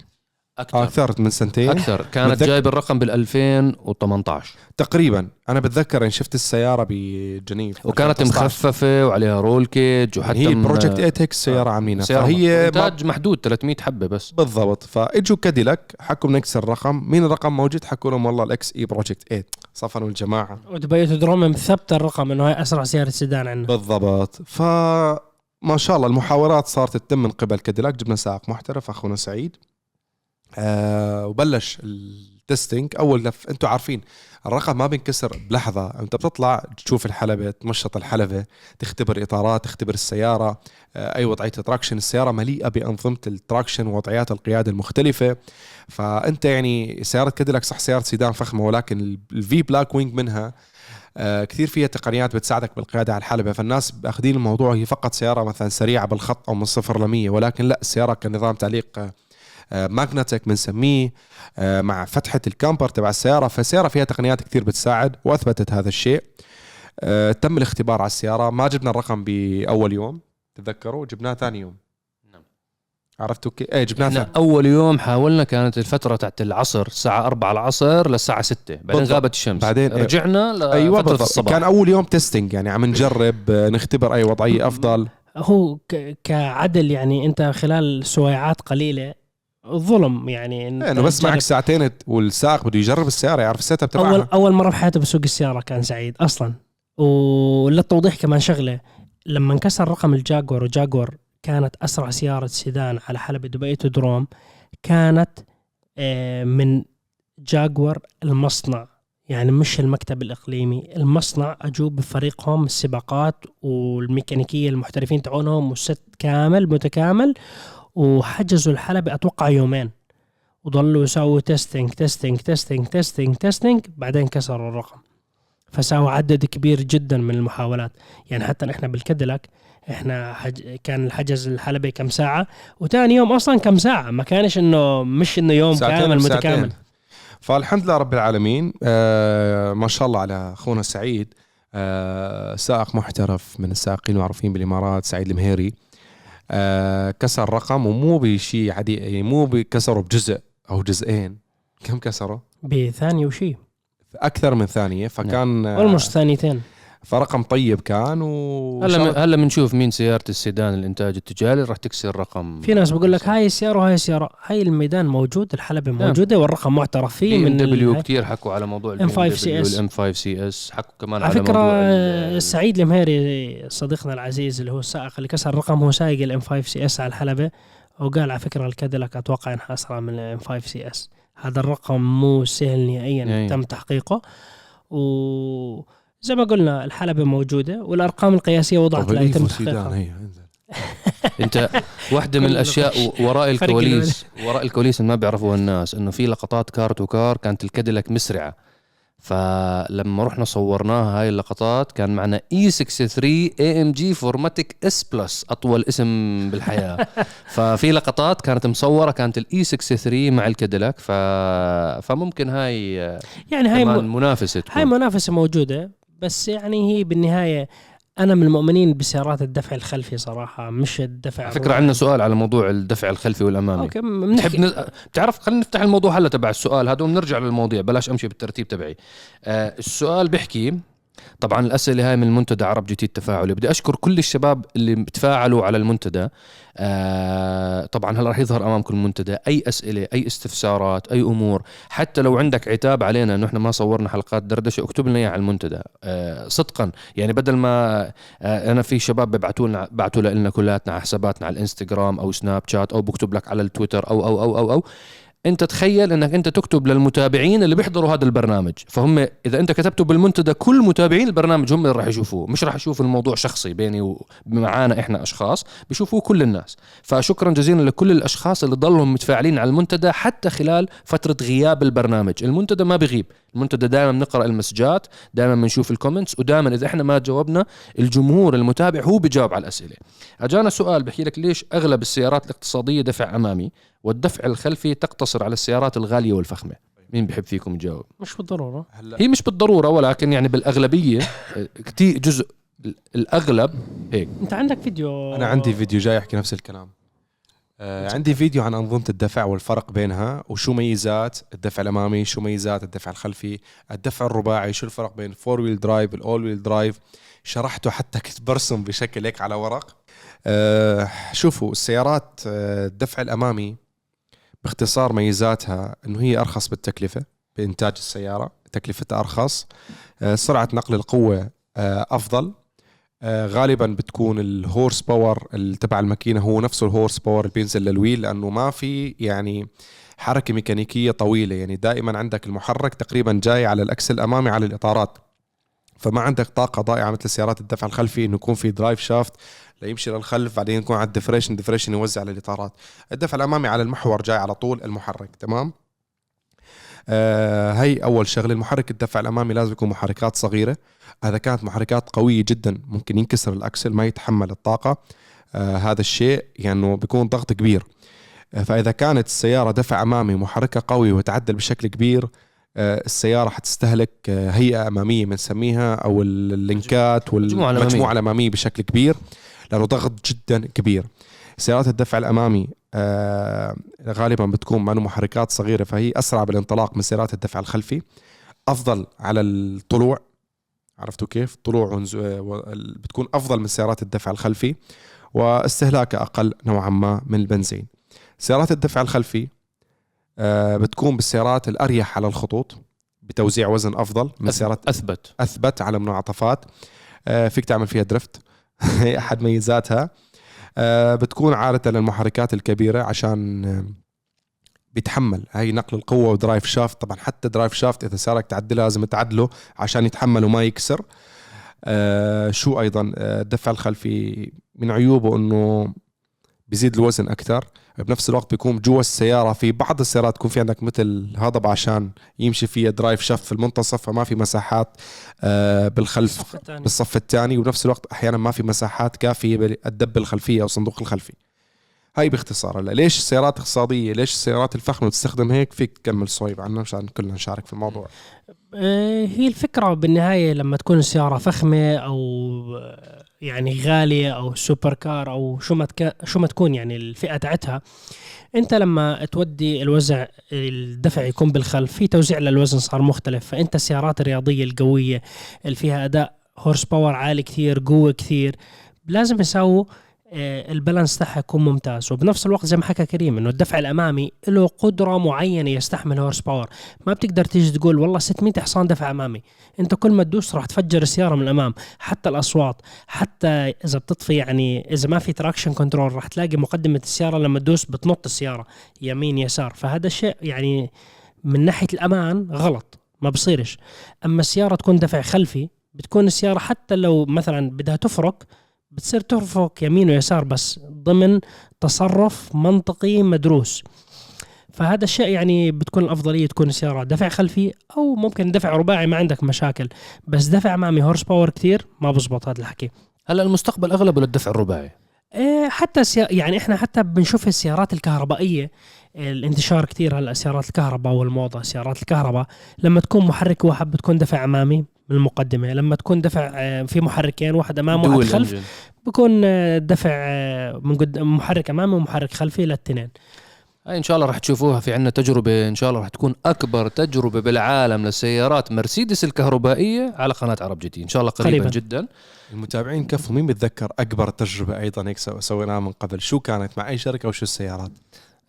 أكثر. أكثر من سنتين. أكثر. كانت بتذكر- جايب الرقم بال 2018 تقريبا. أنا بتذكر إن شفت السيارة بجنيف. وكانت 2019. مخففة وعليها roll cage وحتى هي Project 8 هيك سيارة عاملينها سيارة فهي إنتاج محدود 300 حبة بس. بالضبط. فإجوا كاديلاك حكوا بنكسر الرقم. مين الرقم موجود؟ حكوا لهم والله ال XE Project 8 صفنوا الجماعة. ودبي أوتودروم مثبت الرقم إنه هاي أسرع سيارة سيدان عندنا. بالضبط. ف ما شاء الله المحاورات صارت تتم من قبل كاديلاك جبنا سائق محترف أخونا سعيد. آه وبلش ال testing أول لف أنتم عارفين الرقم ما بينكسر بلحظة. أنت بتطلع تشوف الحلبة تمشط الحلبة تختبر اطارات تختبر السيارة. آه اي وضعية traction السيارة مليئة بأنظمة ال traction ووضعيات القيادة المختلفة. فأنت يعني سيارة كاديلاك صح سيارة سيدان فخمة ولكن ال V Blackwing منها آه، كثير فيها تقنيات بتساعدك بالقيادة على الحلبة. فالناس باخذين الموضوع هي فقط سيارة مثلا سريعة بالخط أو من صفر ل 100 ولكن لا السيارة كنظام تعليق magnetic بنسميه آه، مع فتحة ال camber تبع السيارة. فالسيارة فيها تقنيات كثير بتساعد وأثبتت هذا الشيء. آه تم الاختبار على السيارة. ما جبنا الرقم بأول يوم تتذكروا؟ جبناه ثاني يوم. نعم. عرفتوا كيف؟ إيه جبناه إحنا ثاني. أول يوم حاولنا كانت الفترة تاعت العصر الساعة 4 العصر للساعة 6 بعدين بالضبط. غابت الشمس. بعدين- رجعنا لفتره أيوه بالضبط. الصباح. كان أول يوم testing يعني عم نجرب آه، نختبر أي وضعية أفضل. هو ك- كعدل يعني أنت خلال سويعات قليلة ظلم يعني انت إنه بس تجرب. معك ساعتين والسائق بده يجرب السيارة يعرف ال setup اول تبعها أول مرة بحياته بسوق السيارة كان سعيد أصلا. وللتوضيح كمان شغلة لما انكسر رقم الجاكور وجاكور كانت أسرع سيارة سيدان على حلبة دبي أوتودروم كانت آه، من جاكور المصنع يعني مش المكتب الإقليمي. المصنع اجوا بفريقهم السباقات والميكانيكية المحترفين تاعونهم وال set كامل متكامل. وحجزوا الحلبة أتوقع يومين. وضلوا يسووا testing testing testing testing testing بعدين كسروا الرقم. فساووا عدد كبير جدا من المحاولات. يعني حتى نحن بالكاديلاك إحنا حج... كان الحجز الحلبة كم ساعة؟ وتاني يوم أصلا كم ساعة؟ ما كانش إنه مش إنه يوم ساعتين كامل. متكامل. فالحمد لله رب العالمين. آه ما شاء الله على أخونا سعيد. آه سائق محترف من السائقين المعروفين بالإمارات سعيد المهيري. آه كسر رقم ومو بشيء عادي يعني مو بكسره بجزء أو جزئين. كم كسره؟ بثانية وشي. أكثر من ثانية فكان آه almost ثانيتين. فرقم طيب كان و هلا هلا بنشوف مين سيارة السيدان الإنتاج التجاري. راح تكسر رقم في ناس بقول لك هاي السيارة وهاي السيارة. هاي الميدان موجود الحلبة موجودة والرقم معترف فيه من دبليو كثير حكوا على موضوع M5 CS. ال M5 CS. حكوا كمان على على, ال- سعيد المهيري صديقنا العزيز اللي هو السائق اللي كسر الرقم هو سايق ال M5 CS على الحلبة وقال على فكرة الكاديلاك أتوقع إنها أسرع من ال M5 CS. هذا الرقم مو سهل نهائيا أي. تم تحقيقه. وزي ما قلنا الحلبة موجودة والأرقام القياسية وضعت لا يتم تحقيقها. انزل. أنت واحدة من الأشياء وراء الكواليس وراء الكواليس اللي ما بيعرفوها الناس إنه في لقطات car to car كانت الكاديلاك مسرعة. فلما رحنا صورناها هاي اللقطات كان معنا E63 AMG 4MATIC S Plus أطول اسم بالحياة. ففي لقطات كانت مصورة كانت ال E63 مع الكاديلاك ف... فممكن هاي يعني هاي م... منافسة هاي تكون. منافسة موجودة. بس يعني هي بالنهاية أنا من المؤمنين بسيارات الدفع الخلفي صراحة مش الدفع على فكرة. عندنا سؤال على موضوع الدفع الخلفي والامامي أوكي بتحب بنحكي ن... بتعرف خلينا نفتح الموضوع هلا تبع السؤال هذا ونرجع للمواضيع بلاش أمشي بالترتيب تبعي آه السؤال بيحكي طبعا الأسئلة هاي من منتدى عرب جي تي التفاعلي بدي أشكر كل الشباب اللي بتفاعلوا على المنتدى. آه طبعا هلا راح يظهر أمامكم المنتدى. أي أسئلة أي استفسارات أي أمور. حتى لو عندك عتاب علينا إنه إحنا ما صورنا حلقات دردشة اكتب لنا إياها على المنتدى. آه صدقا. يعني بدل ما آه أنا في شباب بيبعتوا لنا بعتوا لنا كلياتنا على حساباتنا على الإنستغرام أو سناب شات أو بكتب لك على التويتر أو أو أو أو, أو. انت تخيل انك انت تكتب للمتابعين اللي بيحضروا هذا البرنامج. فهم إذا انت كتبته بالمنتدى كل متابعين البرنامج هم اللي راح يشوفوه. مش راح يشوفوا الموضوع شخصي بيني ومعانا إحنا أشخاص بيشوفوه كل الناس. فشكرا جزيلا لكل الأشخاص اللي ضلهم متفاعلين على المنتدى حتى خلال فترة غياب البرنامج. المنتدى ما بغيب المنتدى دائما بنقرأ المسجات دائما بنشوف الكومنتس ودائما إذا إحنا ما جاوبنا الجمهور المتابع هو بيجاوب على الأسئلة. أجانا سؤال بحكي لك ليش أغلب السيارات الاقتصادية دفع أمامي؟ والدفع الخلفي تقتصر على السيارات الغالية والفخمة. مين بحب فيكم يجاوب مش بالضرورة. هلا. هي مش بالضرورة ولكن يعني بالأغلبية كتير جزء الأغلب هيك. أنت عندك فيديو؟ أنا عندي فيديو جاي يحكي نفس الكلام. آه عندي فيديو عن أنظمة الدفع والفرق بينها وشو ميزات الدفع الأمامي شو ميزات الدفع الخلفي الدفع الرباعي شو الفرق بين ال four wheel drive ال all wheel drive شرحته حتى كنت برسم بشكل هيك على ورق. آه شوفوا السيارات آه، الدفع الأمامي باختصار ميزاتها إنه هي أرخص بالتكلفة بإنتاج السيارة تكلفتها أرخص. آه، سرعة نقل القوة آه، أفضل. آه، غالبا بتكون ال horsepower تبع الماكينة هو نفسه ال horsepower اللي بينزل لل wheel لأنه ما في يعني حركة ميكانيكية طويلة. يعني دائما عندك المحرك تقريبا جاي على ال axle الامامي على الإطارات. فما عندك طاقة ضائعة مثل سيارات الدفع الخلفي إنه يكون في drive shaft ليمشي للخلف بعدين يكون على ال differential differential يوزع على الاطارات الدفع الأمامي على المحور جاي على طول المحرك تمام؟ آه هي أول شغلة المحرك الدفع الأمامي لازم يكون محركات صغيرة. اذا كانت محركات قوية جدا ممكن ينكسر ال axle ما يتحمل الطاقة. آه هذا الشيء يعني بيكون ضغط كبير. آه فإذا كانت السيارة دفع أمامي محركها قوي وتعدل بشكل كبير آه، السيارة حتستهلك آه، هيئة أمامية بنسميها أو ال- اللينكات. والمجموعه الأمامية بشكل كبير. لأنه ضغط جدا كبير. سيارات الدفع الأمامي آه، غالبا بتكون مع محركات صغيرة فهي أسرع بالانطلاق من سيارات الدفع الخلفي. أفضل على الطلوع عرفتوا كيف؟ طلوع بتكون أفضل من سيارات الدفع الخلفي واستهلاكها أقل نوعا ما من البنزين. سيارات الدفع الخلفي آه، بتكون بالسيارات الأريح على الخطوط بتوزيع وزن أفضل من سيارات أثبت. أثبت على منعطفات. آه، فيك تعمل فيها drift. هي أحد ميزاتها. آه، بتكون عادة للمحركات الكبيرة عشان آه، بيتحمل. هاي نقل القوة و drive shaft. طبعا حتى drive shaft إذا صارلك تعدله لازم تعدله عشان يتحمل وما يكسر. آه، شو أيضا؟ آه، الدفع الخلفي من عيوبه أنه بيزيد الوزن أكثر. بنفس الوقت بيكون جوا السيارة في بعض السيارات تكون في عندك مثل هضبة عشان يمشي فيها درايف شافت في المنتصف فما في مساحات آه، بالخلف بالصف الثاني. وبنفس الوقت أحيانا ما في مساحات كافية بالدب الخلفية أو الصندوق الخلفي. هاي باختصار هلا. ليش السيارات اقتصادية؟ ليش السيارات الفخمة تستخدم هيك؟ فيك تكمل صويب عنا مشان كلنا نشارك في الموضوع. آه، هي الفكرة بالنهاية لما تكون السيارة فخمة أو آه، يعني غالية أو super car أو شو ما تك... شو ما تكون يعني الفئة تاعتها أنت لما تودي الوزع الدفع يكون بالخلف في توزيع للوزن صار مختلف فأنت السيارات الرياضية القوية اللي فيها أداء horsepower عالي كثير قوة كثير لازم يساووا ال balance تاعها يكون ممتاز. وبنفس الوقت زي ما حكى كريم إنه الدفع الأمامي له قدرة معينة يستحمل horsepower. ما بتقدر تيجي تقول والله 600 حصان دفع أمامي. أنت كل ما تدوس راح تفجر السيارة من الأمام. حتى الأصوات حتى إذا بتطفي يعني إذا ما في traction control راح تلاقي مقدمة السيارة لما تدوس بتنط السيارة يمين يسار. فهذا الشيء يعني من ناحية الأمان غلط ما بصيرش. أما السيارة تكون دفع خلفي بتكون السيارة حتى لو مثلا بدها تفرك بتصير تفرك يمين ويسار بس ضمن تصرف منطقي مدروس. فهذا الشيء يعني بتكون الأفضلية تكون السيارة دفع خلفي أو ممكن دفع رباعي ما عندك مشاكل. بس دفع أمامي horsepower كثير ما بزبط هذا الحكي. هلا المستقبل اغلبه للدفع الرباعي؟ إيه حتى. يعني إحنا حتى بنشوف السيارات الكهربائية الانتشار كثير هلا سيارات الكهرباء والموضة سيارات الكهرباء. لما تكون محرك واحد بتكون دفع أمامي. من المقدمة. لما تكون دفع آه، في محركين واحد امام وواحد خلف dual engine بكون آه، دفع آه، من قدام محرك امامي ومحرك خلفي للتنين هاي إن شاء الله رح تشوفوها في عنا تجربة. إن شاء الله رح تكون أكبر تجربة بالعالم للسيارات مرسيدس الكهربائية على قناة عرب جي تي إن شاء الله قريبا, قريباً. جدا. المتابعين كفوا مين بتذكر أكبر تجربة أيضا هيك سو- سويناها من قبل؟ شو كانت مع أي شركة وشو السيارات؟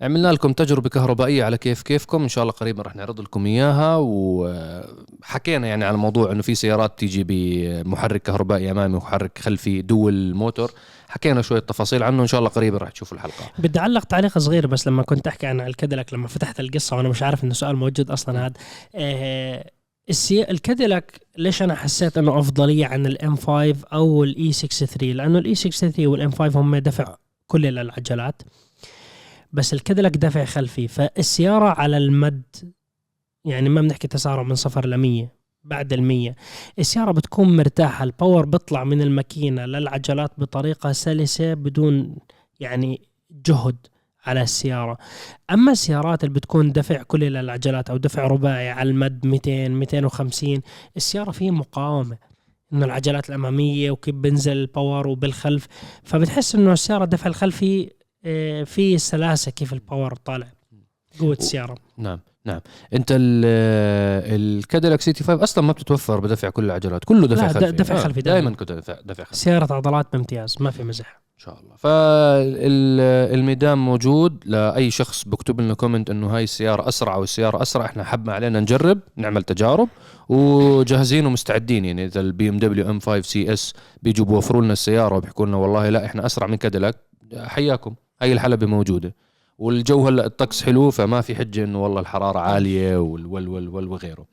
عملنا لكم تجربة كهربائية على كيف كيفكم. إن شاء الله قريبا رح نعرض لكم إياها. وحكينا يعني على الموضوع إنه في سيارات تيجي بمحرك كهربائي أمامي ومحرك خلفي dual motor. حكينا شوية تفاصيل عنه. إن شاء الله قريبا رح تشوفوا الحلقة. بدي أعلق تعليق صغير بس لما كنت أحكي عن الكاديلاك لما فتحت القصة وأنا مش عارف إنه سؤال موجود أصلا هذا. آه السي... الكاديلاك ليش أنا حسيت إنه أفضلية عن الام 5 أو الاي 63 لأنه الاي 63 والام 5 هم دفع كل العجلات. بس الكاديلاك دفع خلفي. فالسيارة على المد يعني ما بنحكي تسارع من صفر ل 100 بعد المية. السيارة بتكون مرتاحة ال power بيطلع من الماكينة للعجلات بطريقة سلسة بدون يعني جهد على السيارة. أما السيارات اللي بتكون دفع كل العجلات أو دفع رباعي على المد 200 250 السيارة فيه مقاومة. إنه العجلات الأمامية وكيف بنزل ال power وبالخلف. فبتحس إنه السيارة الدفع الخلفي في سلاسة كيف ال power طالع. قوة السيارة. نعم نعم. أنت ال- الكاديلاك CT 5 أصلا ما بتتوفر بدفع كل العجلات كله دفع لا، خلفي. دفع خلفي دايماً. دائما كنت دفع دفع خلفي. سيارة عضلات بامتياز ما في مزح. إن شاء الله. فالميدان موجود. لاي شخص بكتب لنا comment إنه هاي السيارة أسرع أو السيارة أسرع إحنا حبنا علينا نجرب نعمل تجارب. وجاهزين ومستعدين. يعني إذا ال BMW M 5 CS بيجوا بوفروا لنا السيارة وبيحكوا لنا والله لا إحنا أسرع من كاديلاك حياكم. هاي الحلبة موجودة. والجو هلأ الطقس حلو فما في حجة إنه والله الحرارة عالية وال وال وال وال وغيره.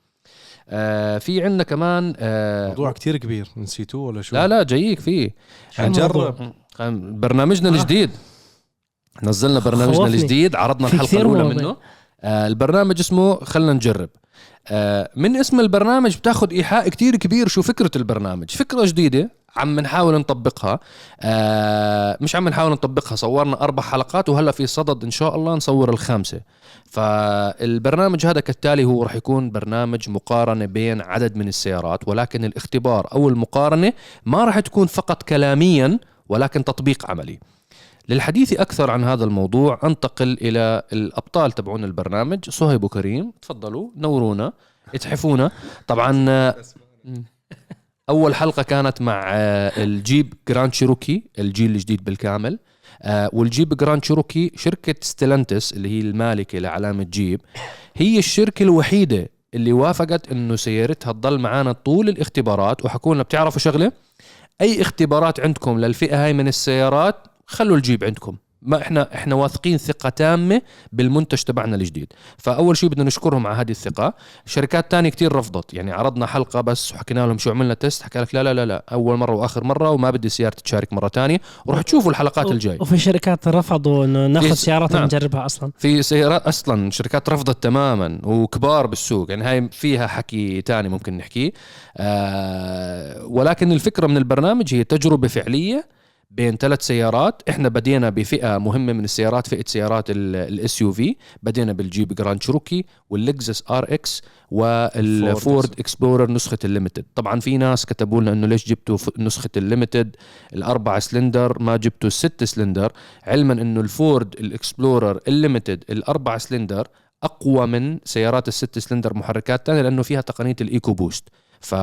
آه في عندنا كمان آه موضوع كتير كبير. نسيتوه ولا شو؟ لا لا جايك فيه. حنجرب برنامجنا الجديد. نزلنا برنامجنا خوفني. الجديد عرضنا الأولى مواضيع. منه. آه البرنامج اسمه خلنا نجرب. آه من اسم البرنامج بتاخذ إيحاء كتير كبير شو فكرة البرنامج. فكرة جديدة. عم نحاول نطبقها. آه مش عم نحاول نطبقها صورنا أربع حلقات وهلا في صدد إن شاء الله نصور الخامسة. فالبرنامج هذا كالتالي هو راح يكون برنامج مقارنة بين عدد من السيارات ولكن الاختبار أو المقارنة ما راح تكون فقط كلاميا ولكن تطبيق عملي. للحديث أكثر عن هذا الموضوع أنتقل إلى الأبطال تبعون البرنامج. صهيب وكريم تفضلوا نورونا اتحفونا. طبعا أول حلقة كانت مع آه، الجيب جراند شيروكي الجيل الجديد بالكامل. آه، والجيب جراند شيروكي شركة ستيلانتس اللي هي المالكة لعلامه جيب هي الشركة الوحيدة اللي وافقت إنه سيارتها تضل معانا طول الاختبارات. وحكونا بتعرفوا شغلة؟ أي اختبارات عندكم للفئة هاي من السيارات خلوا الجيب عندكم. ما إحنا إحنا واثقين ثقة تامة بالمنتج تبعنا الجديد. فأول شيء بدنا نشكرهم على هذه الثقة. شركات تانية كتير رفضت. يعني عرضنا حلقة بس وحكينا لهم شو عملنا test حكى لك لا لا لا لا أول مرة وآخر مرة وما بدي سيارتي تشارك مرة تانية. وراح تشوفوا الحلقات الجاي وفي شركات رفضوا إنه ناخذ سيارات نعم. نجربها أصلا. في سيارات أصلا شركات رفضت تماما وكبار بالسوق. يعني هاي فيها حكي تاني ممكن نحكيه. آه ولكن الفكرة من البرنامج هي تجربة فعلية بين ثلاث سيارات. إحنا بدينا بفئة مهمة من السيارات فئة سيارات ال SUV بدينا بالجيب جراند شروكي واللكزس RX والفورد إكسبلورر نسخة ال Limited. طبعا في ناس كتبوا لنا إنه ليش جبتوا نسخة ال Limited؟ الأربع سلندر ما جبتوا الست سلندر. علما إنه الفورد الإكسبلورر ال Limited الأربع سلندر أقوى من سيارات الست سلندر محركات تانية لأنه فيها تقنية ال EcoBoost. ف...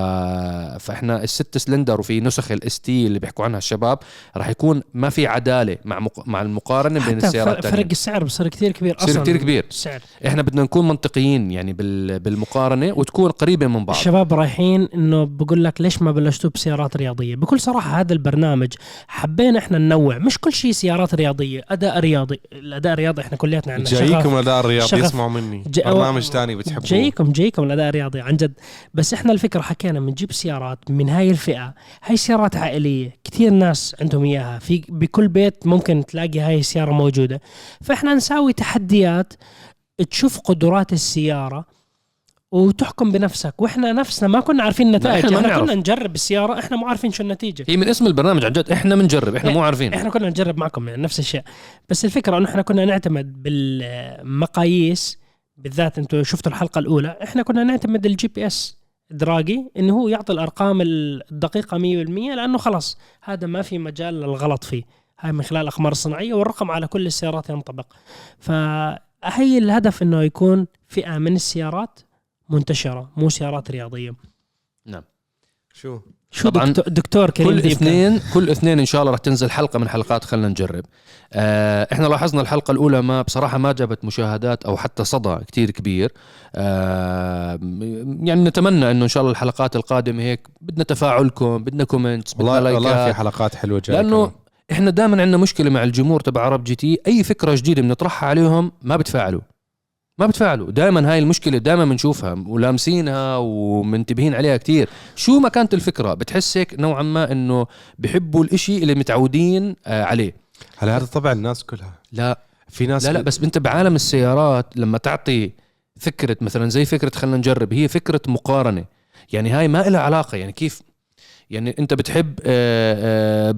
فإحنا الست سلندر وفي نسخ ال ST اللي بيحكوا عنها الشباب راح يكون ما في عدالة مع مق... مع المقارنة بين السيارات فرق, التانية. فرق السعر بصير كثير كبير بصير أصلا. كتير كبير. السعر إحنا بدنا نكون منطقيين يعني بال... بالمقارنة وتكون قريبة من بعض. الشباب رايحين إنه بقول لك ليش ما بلشتوا بسيارات رياضية؟ بكل صراحة هذا البرنامج حبينا إحنا ننوع مش كل شيء سيارات رياضية أداء رياضي الأداء الرياضي إحنا كلياتنا عندنا. جايكم اداء الرياضي. اسمعوا مني. برنامج تاني بتحبوه. جايكم جايكم الأداء الرياضي عن جد. بس إحنا الفكرة حكينا بنجيب سيارات من هاي الفئة. هاي سيارات عائلية. كثير ناس عندهم إياها. في بكل بيت ممكن تلاقي هاي السيارة موجودة. فإحنا نساوي تحديات تشوف قدرات السيارة وتحكم بنفسك. وإحنا نفسنا ما كنا عارفين النتائج إحنا نعرف. كنا نجرب السيارة إحنا مو عارفين شو النتيجة. هي من اسم البرنامج عن جد. إحنا بنجرب إحنا مو عارفين. إحنا كنا نجرب معكم يعني نفس الشيء. بس الفكرة إنه إحنا كنا نعتمد بالمقاييس بالذات أنتم شفتوا الحلقة الأولى. إحنا كنا نعتمد ال GPS. Dragy إنه هو يعطي الأرقام الدقيقة 100% لأنه خلاص هذا ما في مجال للغلط فيه. هاي من خلال الاقمار الصناعية والرقم على كل السيارات ينطبق فهي الهدف إنه يكون فئة من السيارات منتشرة مو سيارات رياضية. نعم. شو؟ شو طبعاً دكتور, دكتور كريم كل؟ اثنين كل اثنين إن شاء الله راح تنزل حلقة من حلقات خلينا نجرب. آه إحنا لاحظنا الحلقة الأولى ما بصراحة ما جابت مشاهدات أو حتى صدى كتير كبير. آه يعني نتمنى إنه إن شاء الله الحلقات القادمة هيك بدنا تفاعلكم بدنا comments بدنا والله والله في like ات حلقات حلوة جاية لأنه كمان. إحنا دائما عندنا مشكلة مع الجمهور تبع عرب GT أي فكرة جديدة بنطرحها عليهم ما بتفاعلوا. ما بتفاعلوا. دائما هاي المشكلة دائما بنشوفها ولامسينها ومنتبهين عليها كتير. شو ما كانت الفكرة؟ بتحس هيك نوعا ما إنه بحبوا الإشي اللي متعودين آه عليه. هلا هذا طبع الناس كلها. لا. في ناس لا لا بس أنت بعالم السيارات لما تعطي فكرة مثلا زي فكرة خلينا نجرب هي فكرة مقارنة. يعني هاي ما لها علاقة. يعني كيف؟ يعني أنت بتحب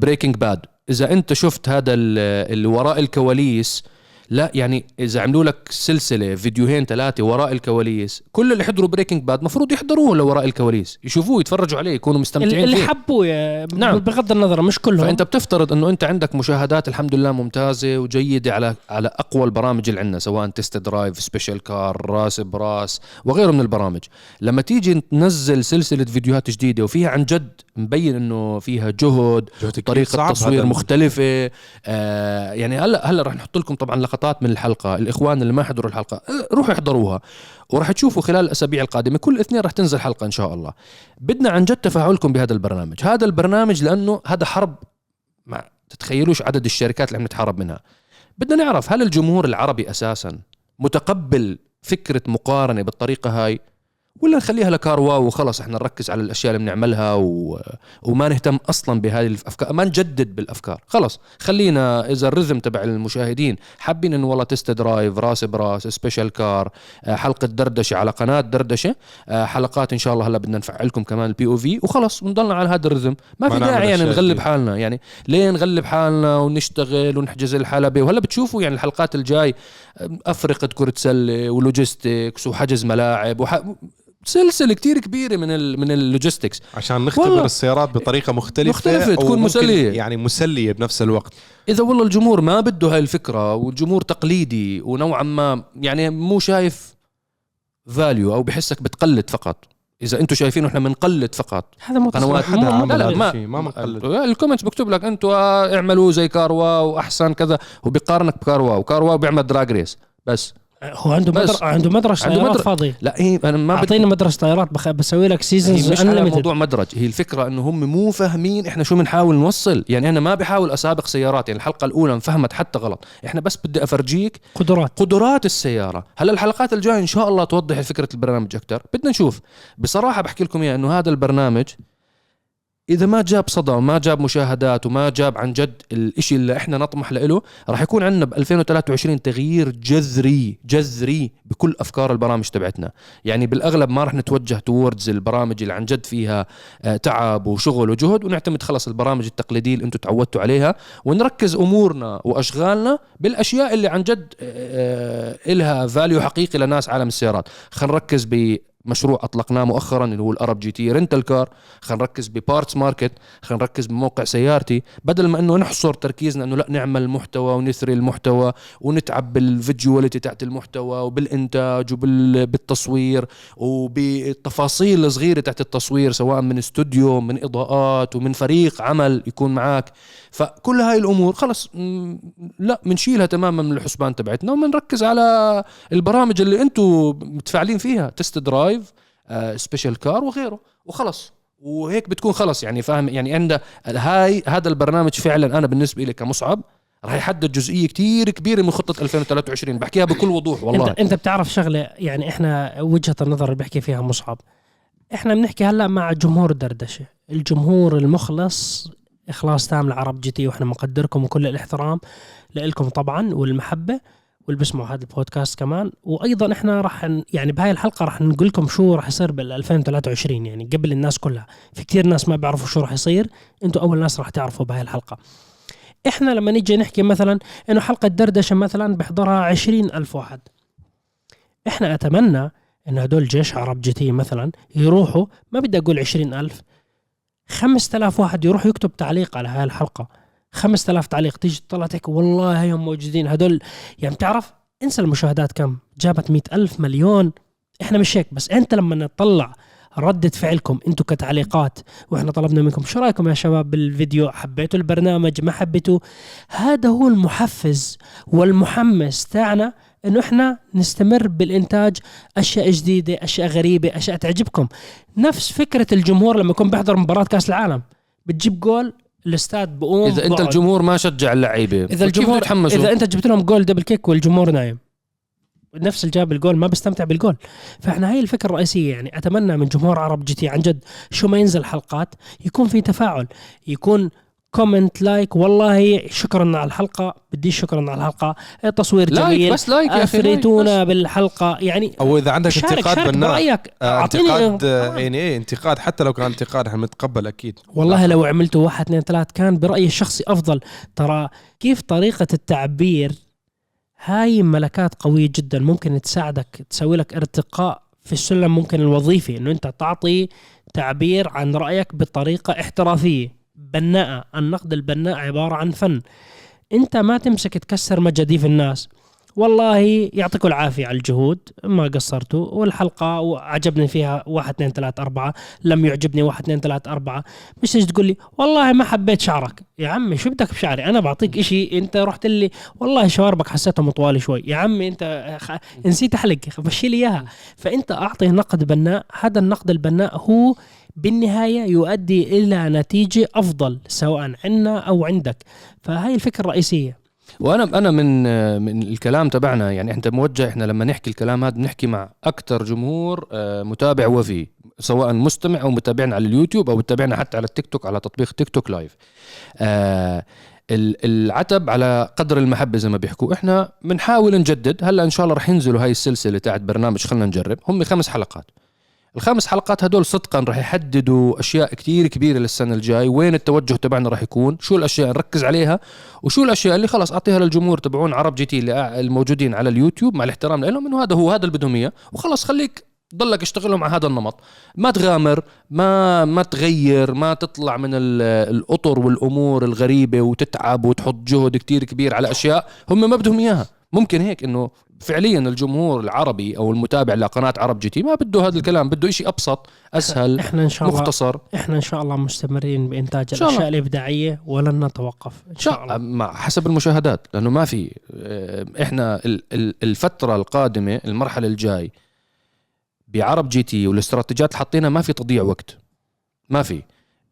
Breaking Bad إذا أنت شفت هذا ال- اللي وراء الكواليس لا يعني إذا عملوا لك سلسلة فيديوهين ثلاثة وراء الكواليس كل اللي حضروا Breaking Bad مفروض يحضروه لوراء الكواليس يشوفوه يتفرجوا عليه يكونوا مستمتعين اللي فيه حبوا يا- نعم. بغض النظر مش كلهم فأنت بتفترض إنه أنت عندك مشاهدات الحمد لله ممتازة وجيدة على على أقوى البرامج اللي عندنا سواء test drive special car راس براس وغيره من البرامج لما تيجي تنزل سلسلة فيديوهات جديدة وفيها عن جد مبين إنه فيها جهد جهد طريقة تصوير. مختلفة آه يعني هلا هلا رح نحط لكم طبعا لقطات من الحلقة الإخوان اللي ما حضروا الحلقة آه، روحوا احضروها. وراح تشوفوا خلال الأسابيع القادمة كل اثنين رح تنزل حلقة إن شاء الله. بدنا عن جد تفاعلكم بهذا البرنامج. هذا البرنامج لأنه هذا حرب ما تتخيلوش عدد الشركات اللي عم نتحارب منها. بدنا نعرف هل الجمهور العربي أساسا متقبل فكرة مقارنة بالطريقة هاي؟ ولا نخليها ل carwow وخلص إحنا نركز على الأشياء اللي بنعملها و... وما نهتم أصلا بهذه الأفكار ما نجدد بالأفكار خلص خلينا إذا الرزم تبع المشاهدين حابين انه والله test drive راس براس special car آه، حلقة دردشة على قناة دردشة آه، حلقات إن شاء الله هلا بدنا نفعلكم كمان ال POV وخلص ونضلنا على هذا ال rhythm ما في داعي يعني نغلب جديدة. حالنا يعني ليه نغلب حالنا ونشتغل ونحجز الحلبة وهلا بتشوفوا يعني الحلقات الجاي أفرقة كرة سلة و logistics وحجز ملاعب وح... سلسلة كتير كبيرة من ال... من ال logistics عشان نختبر. السيارات بطريقة مختلفة مختلفة، تكون مسلية. يعني مسلية بنفس الوقت إذا والله الجمهور ما بده هاي الفكرة والجمهور تقليدي ونوعا ما يعني مو شايف value أو بحسك بتقلد فقط إذا أنتم شايفين إحنا بنقلد فقط. هذا مو قنوات مو عمل لا ما ما بنقلد. ال comments بكتب لك أنتوا آه، اعملوا زي كاروا واحسن كذا. وبيقارنك بكاروا وكاروا بيعمل drag race بس. هو عنده. مدر... عنده مدرسة عنده طيارات مدر- فاضية. لا هي أنا ما اعطيني مدرسة طيارات بخ... بسوي لك seasons مش على موضوع مدرج هي الفكرة إنه هم مو فاهمين إحنا شو بنحاول نوصل. يعني أنا ما بحاول أسابق سيارات يعني الحلقة الأولى انفهمت حتى غلط. إحنا بس بدي أفرجيك قدرات. قدرات السيارة. هلا الحلقات الجاية إن شاء الله توضح فكرة البرنامج أكثر بدنا نشوف. بصراحة بحكي لكم اياه إنه هذا البرنامج إذا ما جاب صدى وما جاب مشاهدات وما جاب عن جد الإشي اللي إحنا نطمح له راح يكون عندنا ب 2023 تغيير جذري جذري بكل أفكار البرامج تبعتنا. يعني بالأغلب ما راح نتوجه towards البرامج اللي عن جد فيها آه، تعب وشغل وجهد ونعتمد خلص البرامج التقليدية اللي أنتم تعودتوا عليها ونركز أمورنا وأشغالنا بالأشياء اللي عن جد آه، إلها value حقيقي لناس عالم السيارات. خلينا نركز بمشروع أطلقناه مؤخرا اللي هو ال ArabGT Rental Car. خلينا نركز ب Parts Market خلينا نركز بموقع سيارتي. بدل ما إنه نحصر تركيزنا إنه لا نعمل محتوى ونثري المحتوى ونتعب بال visuality تاعت المحتوى وبالإنتاج وبالتصوير وبالتفاصيل الصغيرة تاعت التصوير سواء من استوديو من إضاءات ومن فريق عمل يكون معك فكل هاي الأمور خلص لا بنشيلها تماما من الحسبان تبعتنا وبنركز على البرامج اللي أنتم متفاعلين فيها. test drive آه، special car وغيره. وخلص. وهيك بتكون خلص. يعني فاهم؟ يعني عند هاي هذا البرنامج فعلا أنا بالنسبة لي كمصعب راح يحدد جزئية كتير كبيرة من خطة 2023 بحكيها بكل وضوح والله. أنت انت بتعرف شغلة يعني إحنا وجهة النظر اللي بيحكي فيها مصعب. إحنا بنحكي هلأ مع جمهور دردشة. الجمهور المخلص إخلاص تام لعرب GT وإحنا مقدركم وكل الاحترام لكم طبعا والمحبة. واللي بيسمعوا هذا البودكاست كمان. وأيضا إحنا راح يعني بهاي الحلقة راح نقول لكم شو راح يصير بال 2023 يعني قبل الناس كلها. في كثير ناس ما بيعرفوا شو راح يصير أنتم أول ناس راح تعرفوا بهاي الحلقة. إحنا لما نيجي نحكي مثلا إنه حلقة دردشة مثلا بحضرها 20 ألف واحد. إحنا أتمنى انه هدول جيش عرب جتي مثلا يروحوا ما بدي أقول 20 ألف 5000 واحد يروح يكتب تعليق على هاي الحلقة. 5000 تعليق تيجي تطلع تحكي والله هم موجودين. هدول يعني بتعرف انسى المشاهدات كم؟ جابت مئة ألف مليون. إحنا مش هيك بس أنت لما نطلع ردة فعلكم أنتم كتعليقات وإحنا طلبنا منكم شو رأيكم يا شباب بالفيديو؟ حبيتوا البرنامج؟ ما حبيتوا هذا هو المحفز والمحمس تاعنا إنه إحنا نستمر بالإنتاج أشياء جديدة أشياء غريبة أشياء تعجبكم. نفس فكرة الجمهور لما يكون بيحضر مباراة كأس العالم. بتجيب جول الاستاد بقوم إذا أنت بقعد. الجمهور ما شجع اللعيبة إذا الجمهور يتحمسوا إذا أنت جبت لهم جول double kick والجمهور نايم. نفس اللي جاب الجول ما بيستمتع بالجول. فإحنا هاي الفكرة الرئيسية يعني أتمنى من جمهور عرب GT عن جد شو ما ينزل حلقات يكون في تفاعل يكون comment like والله شكرا على الحلقة. بدي شكرا على الحلقة. تصوير like جميل. بس like يا أخي like أفريتونا بس. بالحلقة. يعني أو إذا عندك شارك انتقاد شارك بناء برأيك. آه، أعطيني انتقاد آه، آه. يعني إيه انتقاد. حتى لو كان انتقاد إحنا بنتقبل أكيد. والله لو عملتوا واحد اثنين ثلاث كان برأيي الشخصي أفضل. ترى كيف طريقة التعبير؟ هاي ملكات قوية جدا. ممكن تساعدك تسوي لك ارتقاء في السلم ممكن الوظيفي إنه أنت تعطي تعبير عن رأيك بطريقة احترافية. بناءة النقد البناء عبارة عن فن. انت ما تمسك تكسر مجاديف الناس. والله يعطيكم العافية على الجهود ما قصرتوا. والحلقة وعجبني فيها واحد اثنين ثلاثة أربعة. لم يعجبني واحد اثنين ثلاثة أربعة. مش تيجي تقول لي؟ والله ما حبيت شعرك. يا عمي شو بدك بشعري؟ أنا بعطيك إشي أنت رحت لي والله شواربك حسيتهم طوال شوي. يا عمي أنت خ... نسيت احلق مشي لي اياها فأنت أعطي نقد بناء. هذا النقد البناء هو بالنهاية يؤدي إلى نتيجة أفضل سواء عندنا أو عندك. فهاي الفكرة الرئيسية. وأنا أنا من من الكلام تبعنا يعني أنت موجه إحنا لما نحكي الكلام هذا بنحكي مع أكثر جمهور آه، متابع وفي سواء مستمع أو متابعنا على اليوتيوب أو متابعنا حتى على التيك توك على تطبيق تيك توك live. آه، ال- العتب على قدر المحبة زي ما بيحكوا. إحنا بنحاول نجدد. هلأ إن شاء الله رح ينزلوا هاي السلسلة تاعت برنامج خلينا نجرب. هم خمس حلقات. الخمس حلقات هدول صدقا رح يحددوا أشياء كتير كبيرة للسنة الجاي. وين التوجه تبعنا رح يكون؟ شو الأشياء نركز عليها؟ وشو الأشياء اللي خلاص أعطيها للجمهور تبعون عرب GT اللي الموجودين على اليوتيوب مع الاحترام لهم انه هذا هو؟ هذا اللي بدهم إياه. وخلاص خليك ضلك اشتغلوا مع هذا النمط. ما تغامر ما ما تغير ما تطلع من ال- الأطر والأمور الغريبة وتتعب وتحط جهد كتير كبير على أشياء هم ما بدهم إياها. ممكن هيك إنه فعليا الجمهور العربي أو المتابع لقناة عرب جي تي ما بده هذا الكلام بده إشي أبسط أسهل إحنا إن شاء الله مختصر. إحنا إن شاء الله مستمرين بإنتاج. الأشياء الإبداعية ولن نتوقف إن شاء الله. مع حسب المشاهدات لأنه ما في آه، إحنا ال- ال- الفترة القادمة المرحلة الجاي بعرب GT والإستراتيجيات اللي حاطينها ما في تضييع وقت. ما في.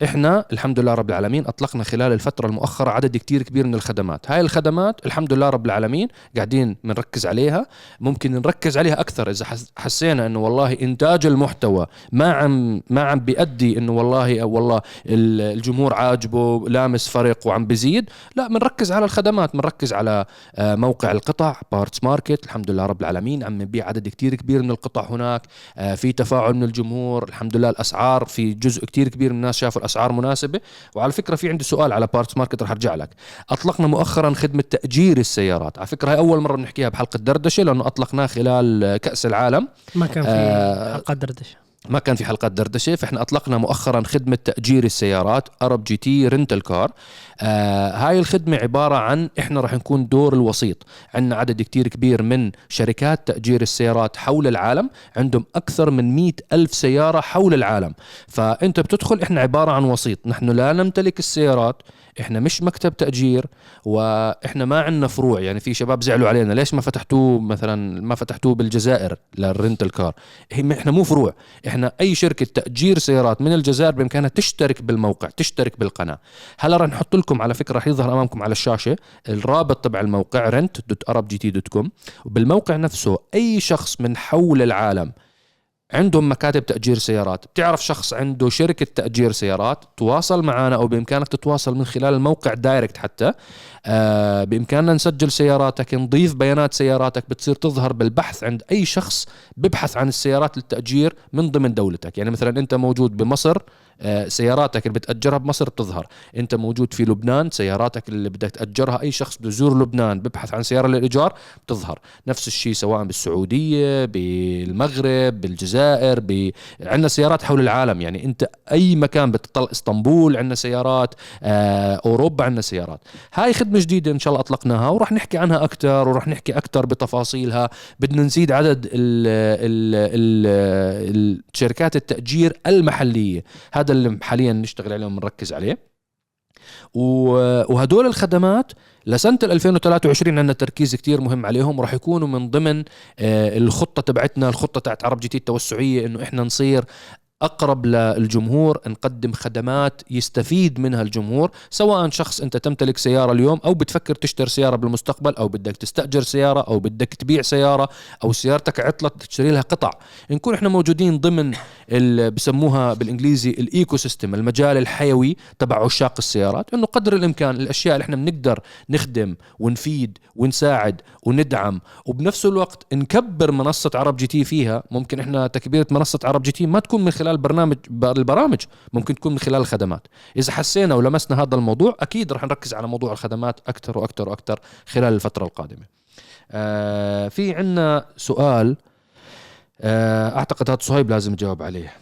إحنا الحمد لله رب العالمين أطلقنا خلال الفترة المؤخرة عدد كتير كبير من الخدمات. هاي الخدمات الحمد لله رب العالمين قاعدين بنركز عليها. ممكن نركز عليها أكثر إذا حس- حسينا إنه والله إنتاج المحتوى ما عم ما عم بيأدي إنه والله والله ال- الجمهور عاجبه لامس فرق وعم بزيد. لا بنركز على الخدمات بنركز على آه، موقع القطع Parts Market الحمد لله رب العالمين عم نبيع عدد كتير كبير من القطع هناك. آه، في تفاعل من الجمهور. الحمد لله الأسعار في جزء كتير كبير من الناس شافوا الاسعار مناسبة. وعلى فكرة في عندي سؤال على Parts Market رح أرجع لك. أطلقنا مؤخرا خدمة تأجير السيارات. على فكرة هاي أول مرة بنحكيها بحلقة دردشة لأنه أطلقناه خلال كأس العالم. ما كان في آه، حلقه دردشة. ما كان في حلقات دردشة فإحنا أطلقنا مؤخرا خدمة تأجير السيارات ArabGT Rental Car. آه هاي الخدمة عبارة عن إحنا راح نكون دور الوسيط. عندنا عدد كتير كبير من شركات تأجير السيارات حول العالم عندهم أكثر من مئة ألف سيارة حول العالم. فأنت بتدخل إحنا عبارة عن وسيط. نحن لا نمتلك السيارات إحنا مش مكتب تأجير وإحنا ما عندنا فروع. يعني في شباب زعلوا علينا ليش ما فتحتوه مثلا ما فتحتوه بالجزائر للرنتال كار؟ هي- إحنا مو فروع. إحنا أي شركة تأجير سيارات من الجزائر بإمكانها تشترك بالموقع تشترك بالقناة. هلا رح نحط لكم على فكرة رح يظهر أمامكم على الشاشة الرابط تبع الموقع com وبالموقع نفسه أي شخص من حول العالم عندهم مكاتب تأجير سيارات. بتعرف شخص عنده شركة تأجير سيارات تواصل معنا أو بإمكانك تتواصل من خلال الموقع direct حتى. آه بإمكاننا نسجل سياراتك نضيف بيانات سياراتك بتصير تظهر بالبحث عند أي شخص ببحث عن السيارات للتأجير من ضمن دولتك. يعني مثلا أنت موجود بمصر سياراتك اللي بتأجرها بمصر بتظهر. انت موجود في لبنان سياراتك اللي بدك تأجرها أي شخص بده يزور لبنان ببحث عن سيارة للإيجار بتظهر. نفس الشيء سواء بالسعودية بالمغرب بالجزائر ب... عندنا سيارات حول العالم. يعني انت أي مكان بتطلع اسطنبول عندنا سيارات آه، أوروبا عندنا سيارات. هاي خدمة جديدة إن شاء الله أطلقناها وراح نحكي عنها أكثر وراح نحكي أكثر بتفاصيلها. بدنا نزيد عدد ال ال ال ال شركات التأجير المحلية. هذا اللي حاليا نشتغل عليه ونركز عليه. وهدول الخدمات لسنة ال 2023 عندنا تركيز كتير مهم عليهم وراح يكونوا من ضمن آه، الخطة تبعتنا الخطة تاعت عرب تي التوسعية إنه إحنا نصير أقرب للجمهور نقدم خدمات يستفيد منها الجمهور سواء شخص أنت تمتلك سيارة اليوم أو بتفكر تشتري سيارة بالمستقبل أو بدك تستأجر سيارة أو بدك تبيع سيارة أو سيارتك عطلت تشتري لها قطع. نكون إحنا موجودين ضمن ال- بسموها بالإنجليزي ال ecosystem المجال الحيوي تبع عشاق السيارات انه قدر الإمكان الأشياء اللي إحنا بنقدر نخدم ونفيد ونساعد وندعم وبنفس الوقت نكبر منصة عرب GT فيها. ممكن إحنا تكبيرة منصة عرب GT ما تكون من خلال برنامج ب- البرامج ممكن تكون من خلال الخدمات. إذا حسينا ولمسنا هذا الموضوع أكيد رح نركز على موضوع الخدمات أكثر وأكثر وأكثر خلال الفترة القادمة. آه في عنا سؤال آه أعتقد هذا صهيب لازم يجاوب عليه.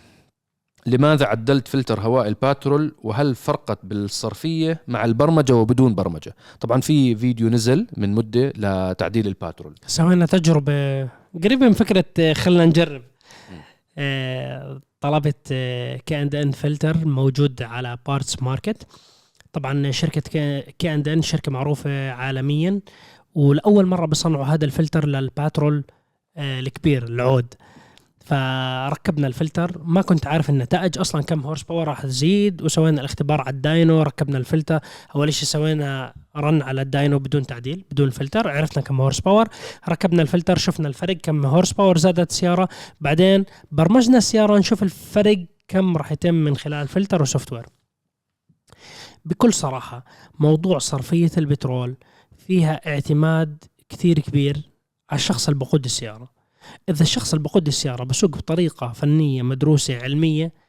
لماذا عدلت فلتر هواء الباترول؟ وهل فرقت بالصرفية مع البرمجة وبدون برمجة؟ طبعا في فيديو نزل من مدة لتعديل الباترول. سوينا تجربة قريبة من فكرة آه، خلنا نجرب. آه، طلبت K&N فلتر موجود على parts market. طبعا شركة K&N شركة معروفة عالميا ولأول مرة بصنعوا هذا الفلتر للباترول آه، الكبير العود. فركبنا الفلتر. ما كنت عارف النتائج أصلا كم horsepower راح تزيد وسوينا الاختبار على ال dyno ركبنا الفلتر. أول شيء سوينا run على ال dyno بدون تعديل بدون فلتر عرفنا كم horsepower ركبنا الفلتر شفنا الفرق كم horsepower زادت السياره بعدين برمجنا السيارة نشوف الفرق كم راح يتم من خلال فلتر و software بكل صراحة موضوع صرفية البترول فيها اعتماد كثير كبير على الشخص اللي بقود السيارة. إذا الشخص اللي بقود السياره بسوق بطريقة فنية مدروسة علمية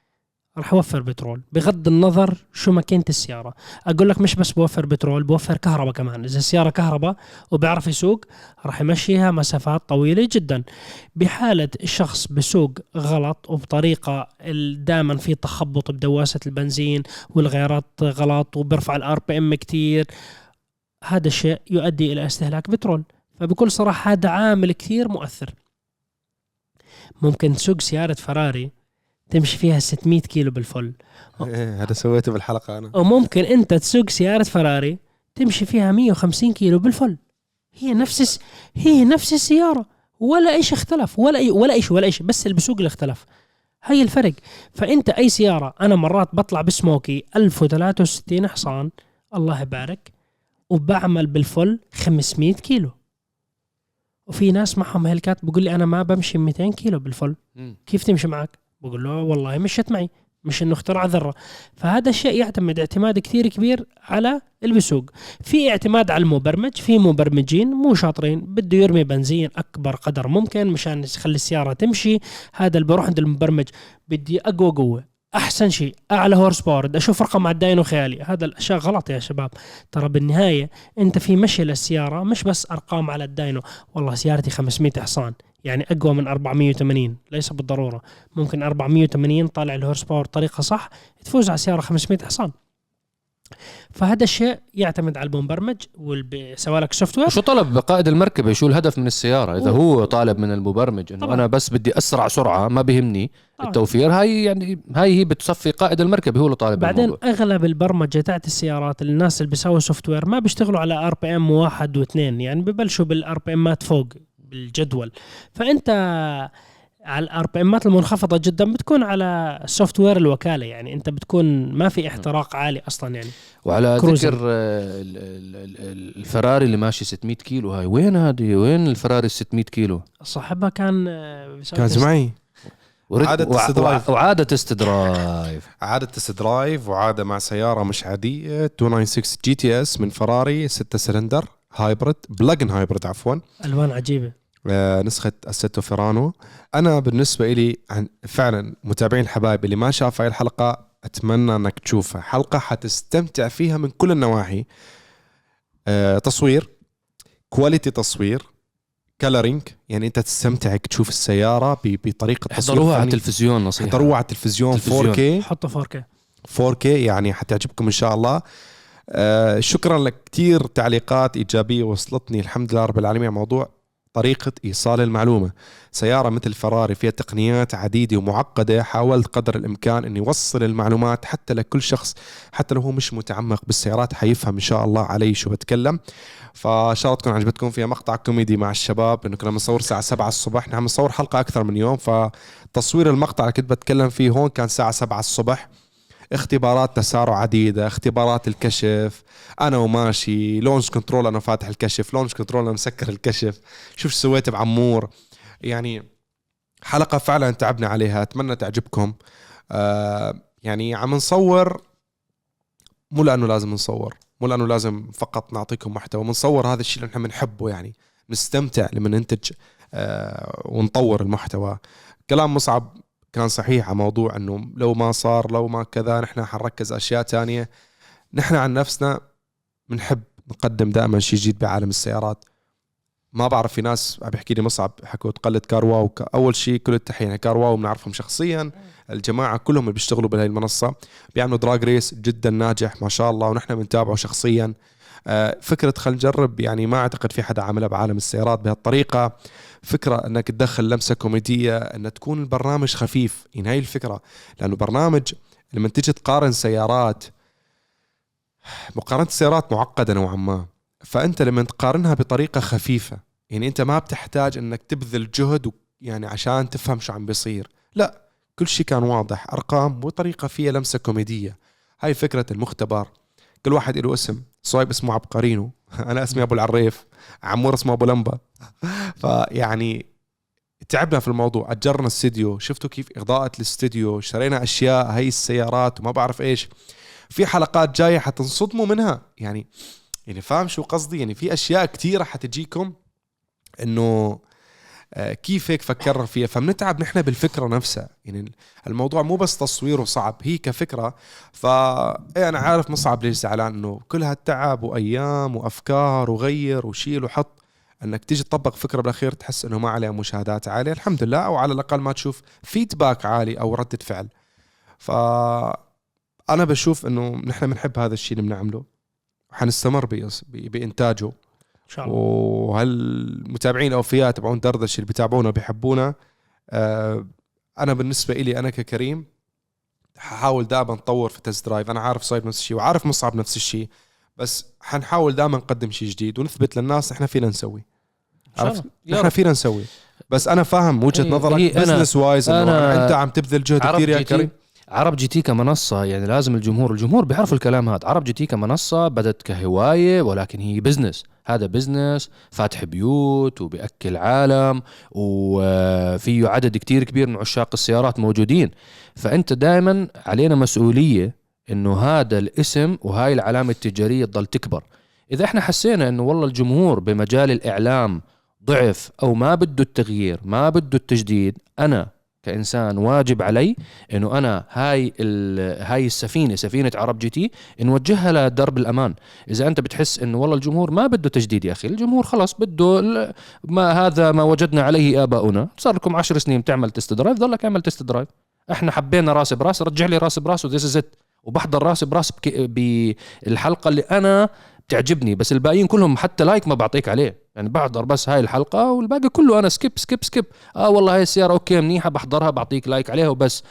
راح يوفر بترول. بغض النظر شو ماكينة السيارة. أقول لك مش بس بوفر بترول بوفر كهرباء كمان. إذا السيارة كهرباء وبيعرف يسوق راح يمشيها مسافات طويلة جدا. بحالة الشخص بسوق غلط وبطريقة دائما في تخبط بدواسة البنزين والغيارات غلط وبرفع ال RPM كثير هذا الشيء يؤدي إلى استهلاك بترول. فبكل صراحة هذا عامل كثير مؤثر. ممكن تسوق سيارة فراري تمشي فيها 600 كيلو بال full. إيه هذا سويته بالحلقة أنا. وممكن أنت تسوق سيارة فراري تمشي فيها 150 كيلو بال full. هي نفس الس... هي نفس السيارة. ولا إيش اختلف. ولا أي... ولا إيش ولا إيش. بس البسوق اللي اختلف هي الفرق. فأنت أي سيارة أنا مرات بطلع بسموكي 1063 حصان. الله يبارك. وبعمل بالفل 500 كيلو. وفي ناس معهم هلكات بقول لي أنا ما بمشي 200 كيلو بالفل. كيف تمشي معك؟ بقول له والله مشت معي. مش إنه اخترع ذرة. فهذا الشيء يعتمد اعتماد كثير كبير على اللي بيسوق في اعتماد على المبرمج في مبرمجين مو شاطرين. بده يرمي بنزين أكبر قدر ممكن مشان يخلي السيارة تمشي. هذا اللي بروح عند المبرمج. بدي أقوى قوة. أحسن شيء. أعلى horsepower بدي أشوف رقم على ال dyno خيالي. هذا الأشياء غلط يا شباب. ترى بالنهاية أنت في مشي للسيارة مش بس أرقام على ال dyno والله سيارتي 500 حصان. يعني أقوى من 480 ليس بالضرورة. ممكن 480 طالع ال horsepower طريقة صح تفوز على سيارة 500 حصان. فهذا الشيء يعتمد على المبرمج سواء لك software شو طلب قائد المركبة شو الهدف من السيارة إذا هو طالب من المبرمج إنه طبعاً. أنا بس بدي أسرع سرعة ما بهمني طبعاً. التوفير هاي يعني هاي هي بتصفي قائد المركبة هو اللي طالب بعدين الموضوع. أغلب البرمجة تاعت السيارات الناس اللي بيسووا software ما بيشتغلوا على RPM واحد واثنين يعني ببلشوا بال RPM ات فوق بالجدول فأنت على ال RPM ات المنخفضة جدا بتكون على software الوكالة يعني أنت بتكون ما في احتراق عالي أصلا يعني. وعلى كروزر. ذكر آه، ال- ال- ال- الفراري اللي ماشي 600 كيلو هاي وين هذه وين الفراري ال 600 كيلو؟ صاحبها كان آه، كان. معي ورد- عادة وع- تست درايف. وع- وعادة تست درايف عادة test drive وعادة مع سيارة مش عادية 296 GTS من فراري 6 سلندر hybrid plug-in hybrid عفوا. ألوان عجيبة. آه، نسخة اسيتو فيرانو أنا بالنسبة لي عن فعلا متابعين الحبايب اللي ما شاف هاي الحلقة أتمنى إنك تشوفها. حلقة حتستمتع فيها من كل النواحي. آه، تصوير quality تصوير coloring يعني أنت تستمتع تشوف السيارة ب- بطريقة تصوير احضروها على. التلفزيون نصيحة. احضروها على التلفزيون تلفزيون. 4K حطه 4K 4K يعني حتعجبكم إن شاء الله. آه شكرا لك. كثير تعليقات إيجابية وصلتني. الحمد لله رب العالمين على موضوع طريقة إيصال المعلومة. سيارة مثل فراري فيها تقنيات عديدة ومعقدة. حاولت قدر الإمكان أن يوصل المعلومات حتى لكل شخص حتى لو هو مش متعمق بالسيارات حيفهم إن شاء الله علي شو بتكلم. فإن شاء الله تكون عجبتكم فيها مقطع كوميدي مع الشباب إنه كنا بنصور الساعة 7 الصبح. نحن بنصور حلقة أكثر من يوم فتصوير المقطع اللي كنت بتكلم فيه هون كان الساعة 7 الصبح. اختبارات تسارع عديدة اختبارات الكشف أنا وماشي launch control أنا فاتح الكشف launch control أنا مسكر الكشف شوف شو سويت بعمور. يعني حلقة فعلا تعبنا عليها أتمنى تعجبكم. آه يعني عم نصور مو لأنه لازم نصور مو لأنه لازم فقط نعطيكم محتوى بنصور هذا الشيء اللي نحن بنحبه يعني نستمتع لما ننتج آه ونطور المحتوى. كلام مصعب. كان صحيح على موضوع إنه لو ما صار لو ما كذا نحن حنركز أشياء تانية. نحن عن نفسنا بنحب نقدم دائما شيء جديد بعالم السيارات. ما بعرف في ناس عم بيحكي لي مصعب حكوا تقلد كار واو. ك- أول شيء كل التحية يعني كار واو بنعرفهم شخصيا. الجماعة كلهم اللي بيشتغلوا بهي المنصة بيعملوا drag race جدا ناجح ما شاء الله ونحن بنتابعه شخصيا. فكرة خلينا نجرب يعني ما أعتقد في حدا عملها بعالم السيارات بهالطريقة. فكرة إنك تدخل لمسة كوميدية إن تكون البرنامج خفيف. يعني هاي الفكرة. لأنه برنامج لما تيجي تقارن سيارات مقارنة السيارات معقدة نوعا ما. فأنت لما تقارنها بطريقة خفيفة يعني أنت ما بتحتاج إنك تبذل جهد يعني عشان تفهم شو عم بيصير. لا كل شيء كان واضح. أرقام وطريقة فيها لمسة كوميدية. هاي فكرة المختبر. كل واحد له اسم. صايب اسمه عبقرينو. أنا اسمي أبو العريف. عمور اسمه أبو لمبة. فيعني تعبنا في الموضوع. أجرنا استديو. شفتوا كيف اضاءه الاستديو. اشترينا أشياء. هي السيارات وما بعرف إيش. في حلقات جاية حتنصدموا منها. يعني يعني فاهم شو قصدي؟ يعني في أشياء كثيره حتجيكم إنه كيف هيك فكرنا فيها؟ فبنتعب نحن بالفكرة نفسها. يعني الموضوع مو بس تصويره صعب هي كفكرة. ف إيه أنا عارف مصعب ليش زعلان إنه كل هالتعب وأيام وأفكار وغير وشيل وحط. إنك تيجي تطبق فكرة بالأخير تحس إنه ما عليها مشاهدات عالية. الحمد لله. أو على الأقل ما تشوف feedback عالي أو ردة فعل. ف أنا بشوف إنه نحن بنحب هذا الشيء اللي بنعمله. وحنستمر بإص- ب- بإنتاجه. ان شاء الله. وهالمتابعين الاوفياء تبعون دردش اللي بيتابعونا وبيحبونا آه، أنا بالنسبة لي أنا ككريم ححاول دائما نطور في test drive أنا عارف صايب نفس الشيء وعارف مصعب نفس الشيء بس حنحاول دائما نقدم شيء جديد ونثبت للناس إحنا فينا نسوي. عرفت؟ رب. فينا نسوي. بس أنا فاهم وجهة هي- نظرك هي أنا- business wise انه أنت عم تبذل جهد كثير يا كريم. عرب جي تي كمنصة يعني لازم الجمهور الجمهور بيعرف الكلام هذا. عرب جي تي كمنصة بدت كهواية ولكن هي business هذا business فاتح بيوت وبيأكل عالم وفيه عدد كتير كبير من عشاق السيارات موجودين. فأنت دائما علينا مسؤولية إنه هذا الاسم وهاي العلامة التجارية تضل تكبر. إذا إحنا حسينا إنه والله الجمهور بمجال الإعلام ضعف أو ما بده التغيير ما بده التجديد أنا كإنسان واجب علي إنه أنا هاي هاي السفينة سفينة عرب جي تي نوجهها لدرب الأمان. إذا أنت بتحس إنه والله الجمهور ما بده تجديد يا أخي الجمهور خلص بده ما هذا ما وجدنا عليه آباؤنا. صار لكم عشر سنين بتعمل test drive ضلك اعمل test drive إحنا حبينا راس براس رجع لي راس براس و this is وبحضر راس براس بالحلقة اللي أنا بتعجبني بس الباقيين كلهم حتى like ما بعطيك عليه. يعني بحضر بس هاي الحلقة والباقي كله أنا skip skip skip آه والله هاي السيارة okay منيحة بحضرها بعطيك like عليها وبس.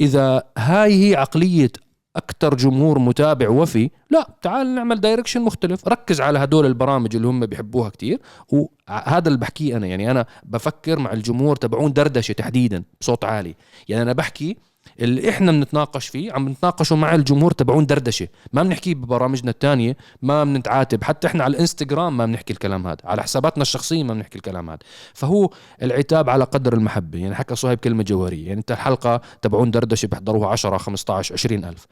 إذا هاي هي عقلية أكثر جمهور متابع وفي لا تعال نعمل direction مختلف. ركز على هدول البرامج اللي هم بيحبوها كتير. وهذا اللي بحكيه أنا. يعني أنا بفكر مع الجمهور تبعون دردشة تحديدا بصوت عالي. يعني أنا بحكي اللي إحنا بنتناقش فيه عم بنتناقشوا مع الجمهور تبعون دردشة. ما بنحكيه ببرامجنا الثانية ما بنتعاتب. حتى إحنا على الإنستغرام ما بنحكي الكلام هذا. على حساباتنا الشخصية ما بنحكي الكلام هذا. فهو العتاب على قدر المحبة. يعني حكى صهيب كلمة جوهرية. يعني أنت الحلقة تبعون دردشة بيحضروها 10 15 20 ألف.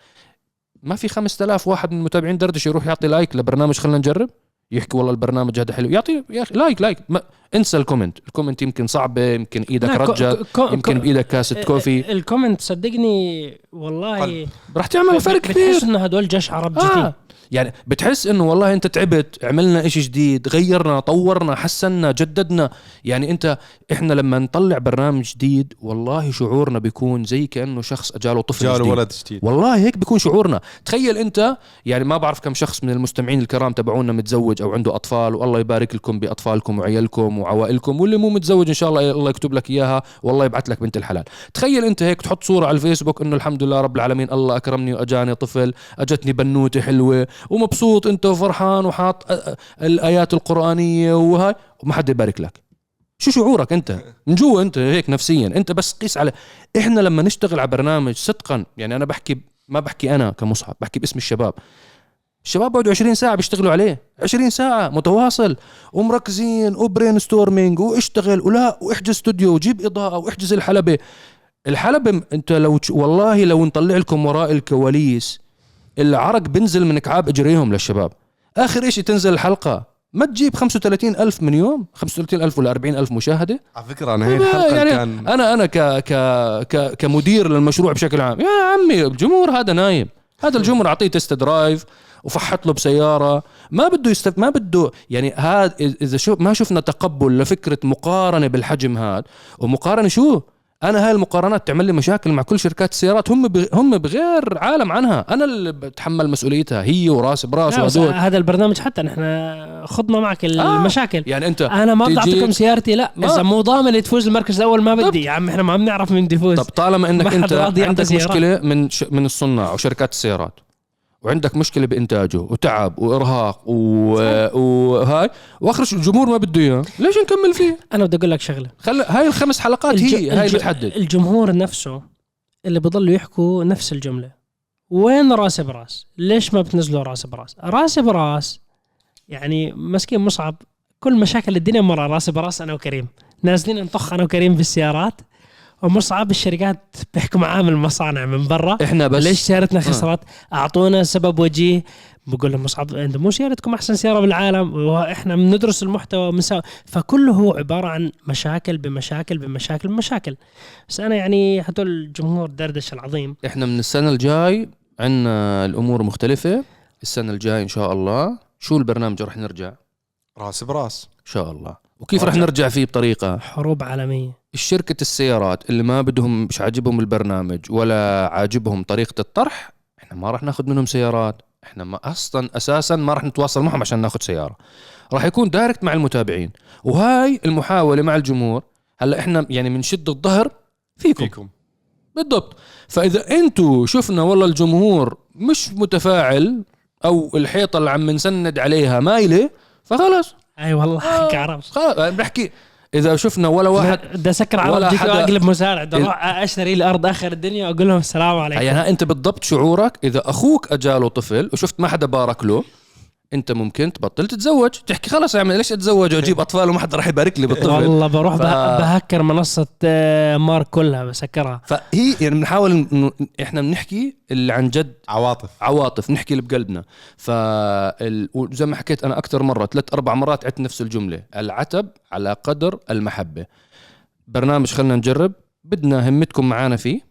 ما في 5000 واحد من متابعين دردشة يروح يعطي like لبرنامج خلينا نجرب؟ يحكي والله البرنامج هذا حلو. يعطي يا أخي like like. ما انسى ال comment ال comment يمكن صعبة يمكن إيدك كو- يمكن بإيدك كاسة coffee ال comment صدقني والله. رح تعمل فرق كبير بتحس إنه هدول جيش عرب آه. يعني بتحس إنه والله أنت تعبت عملنا إشي جديد غيرنا طورنا حسنا جددنا يعني أنت إحنا لما نطلع برنامج جديد والله شعورنا بيكون زي كأنه شخص أجاله طفل جاله جديد. ولد جديد والله هيك بيكون شعورنا تخيل أنت يعني ما بعرف كم شخص من المستمعين الكرام تبعونا متزوج أو عنده أطفال والله يبارك لكم بأطفالكم وعيالكم وعوائلكم واللي مو متزوج إن شاء الله الله يكتب لك إياها والله يبعث لك بنت الحلال. تخيل أنت هيك تحط صورة على الفيسبوك إنه الحمد لله رب العالمين الله أكرمني وأجاني طفل أجتني بنوتة حلوة ومبسوط أنت وفرحان وحاط الآيات القرآنية وهاي وما حد يبارك لك. شو شعورك أنت؟ من جوا أنت هيك نفسيا أنت بس قيس على إحنا لما نشتغل على برنامج صدقا يعني أنا بحكي ما بحكي أنا كمصعب بحكي باسم الشباب. الشباب بقعدوا 20 ساعة بيشتغلوا عليه. 20 ساعة متواصل. ومركزين و brainstorming واشتغل. ولا واحجز استوديو وجيب إضاءة واحجز الحلبة. الحلبة انت لو. والله لو نطلع لكم وراء الكواليس العرق بنزل من كعاب إجريهم للشباب. آخر إشي تنزل الحلقة. ما تجيب 35 ألف من يوم. 35 ألف ولا 40 ألف مشاهدة. على فكرة أنا هي الحلقة يعني كان أنا أنا ك ك ك كمدير للمشروع بشكل عام. يا عمي الجمهور هذا نايم. هذا الجمهور أعطيه test drive وفحط له بسيارة. ما بده يستف ما بده يعني هذا إذا شو ما شفنا تقبل لفكرة مقارنة بالحجم هذا ومقارنة شو؟ أنا هاي المقارنات تعمل لي مشاكل مع كل شركات السيارات هم بغ... هم بغير عالم عنها. أنا اللي بتحمل مسؤوليتها هي وراس براس وهدول. هذا البرنامج حتى نحن خضنا معك المشاكل. يعني أنت أنا ما بدي اعطيكم سيارتي لا. ما- إذا مو ضامن تفوز المركز الأول ما بدي. يا عم إحنا ما بنعرف مين بده يفوز طب طالما إنك أنت عندك سيارات. مشكلة من ش... من الصناع وشركات السيارات. وعندك مشكلة بإنتاجه وتعب وإرهاق و... وهاي. شيء الجمهور ما بده إياه. ليش نكمل فيه؟ أنا بدي أقول لك شغلة. خلي هاي الخمس حلقات الج- هي هاي الج- بتحدد. الجمهور نفسه اللي بضلوا يحكوا نفس الجملة. وين رأس براس؟ ليش ما بتنزلوا رأس براس؟ رأس براس يعني مسكين مصعب كل مشاكل الدنيا مرة. رأس براس أنا وكريم. نازلين نطخ أنا وكريم بالسيارات ومصعب الشركات بيحكوا معاه من المصانع من برا. إحنا بس ليش سيارتنا خسرت؟ أعطونا سبب وجيه. بقول لهم مصعب أنتم مو سيارتكم أحسن سيارة بالعالم؟ وإحنا بندرس المحتوى ومسا... فكله هو عبارة عن مشاكل بمشاكل بمشاكل بمشاكل. بس أنا يعني هدول الجمهور دردش العظيم. إحنا من السنة الجاي عندنا الأمور مختلفة. السنة الجاي إن شاء الله شو البرنامج رح نرجع؟ راس براس. إن شاء الله. وكيف رح نرجع فيه بطريقة؟ حروب عالمية. الشركة السيارات اللي ما بدهم مش عاجبهم البرنامج ولا عاجبهم طريقة الطرح إحنا ما راح ناخذ منهم سيارات. إحنا ما أصلا أساسا ما راح نتواصل معهم عشان ناخذ سيارة. راح يكون دايركت مع المتابعين. وهاي المحاولة مع الجمهور هلأ إحنا يعني بنشد الظهر فيكم, فيكم. بالضبط. فإذا أنتوا شفنا والله الجمهور مش متفاعل أو الحيطة اللي عم نسند عليها مايلة فخلص أي والله آه. حق عرب خلص بنحكي إذا شفنا ولا واحد بدي أسكر عرب ولا حدا- أقلب مسارع بدي أروح أشتري لي أرض آخر الدنيا واقول لهم السلام عليكم. يعني أنت بالضبط شعورك إذا أخوك أجاله طفل وشفت ما حدا بارك له انت ممكن تبطل تتزوج. تحكي خلص يا عمي ليش أتزوج وأجيب أطفال وما حدا راح يبارك لي بالطفل؟ والله بروح ف- به- بهكر منصة آه، مارك كلها بسكرها. فهي يعني بنحاول إنه إحنا بنحكي اللي عن جد عواطف. عواطف نحكي اللي بقلبنا. فال... وزي ما حكيت أنا أكثر مرة ثلاث أربع مرات عدت نفس الجملة العتب على قدر المحبة. برنامج خلينا نجرب بدنا همتكم معانا فيه.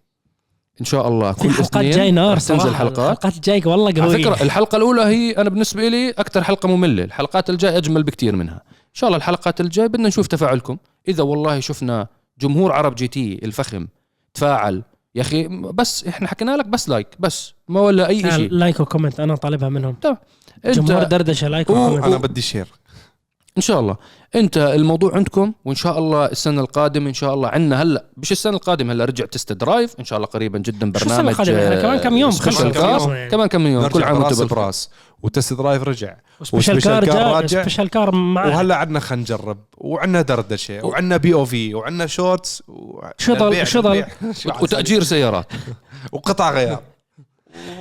إن شاء الله في كل حلقات اثنين جاي نار تنزل حلقات. الحلقات الجاي والله على قويه فكرة الحلقة الأولى هي أنا بالنسبة لي أكثر حلقة مملة الحلقات الجاي أجمل بكتير منها. إن شاء الله الحلقات الجاي بدنا نشوف تفاعلكم. إذا والله شفنا جمهور عرب GT الفخم تفاعل يا أخي بس إحنا حكينا لك بس like بس ما ولا أي شيء like و comment أنا طالبها منهم. أنت جمهور دردشة like و- و comment. أنا بدي share إن شاء الله أنت الموضوع عندكم وإن شاء الله السنة القادمة إن شاء الله عندنا هلأ مش السنة القادمة هلأ رجع test drive إن شاء الله قريبا جدا شو السنة برنامج القادمة؟ إحنا كمان كم يوم خلص كار خلصنا يعني. كمان كم يوم كل عام وأنتم. براس و test drive رجع و special car راجع. special car معه وهلأ عندنا خلينا نجرب وعندنا دردشة وعندنا POV وعندنا shorts. شو شو. شو عسل. وتأجير سيارات وقطع غيار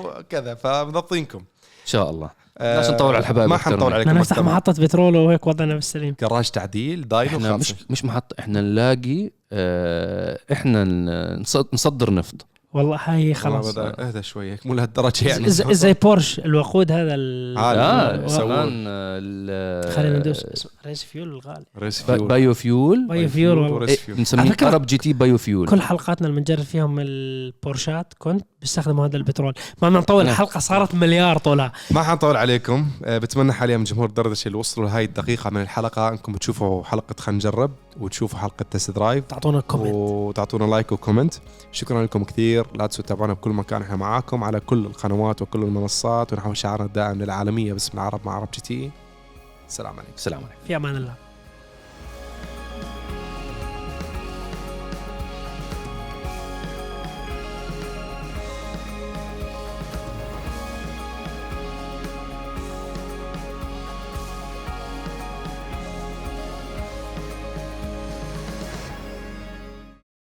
وكذا فمضبطينكم إن شاء الله لاش نطول على الحبايب ما حنطول عليكم بدنا نفتح. محطة بترول وهيك وضعنا بالسليم. جراج تعديل dyno إحنا مش مش محط إحنا نلاقي آه إحنا ن- نص- نصدر نفط. والله هاي خلاص. خلاص أهدى شوي مو لهالدرجة يعني. زي, زي بورش الوقود هذا ال... آه. كمان ال- خلينا ندوس. اسمه race fuel الغالي. race fuel. biofuel biofuel والله إيه، فكرة عرب GT biofuel كل حلقاتنا اللي بنجرب فيهم البورشات كنت بيستخدموا هذا البترول. ما بدنا نطول نعم. الحلقة صارت مليار طولها. ما حنطول عليكم. آه، بتمنى حاليا من جمهور دردشه اللي وصلوا لهي الدقيقة من الحلقة إنكم تشوفوا حلقة خلينا نجرب وتشوفوا حلقة test drive. تعطونا comment وتعطونا like و comment. شكرا لكم كثير. لا تنسوا تتابعونا بكل مكان إحنا معاكم على كل القنوات وكل المنصات ونحو شعارنا الدائم للعالمية باسم العرب مع عرب GT. السلام عليكم. سلام عليكم. في أمان الله.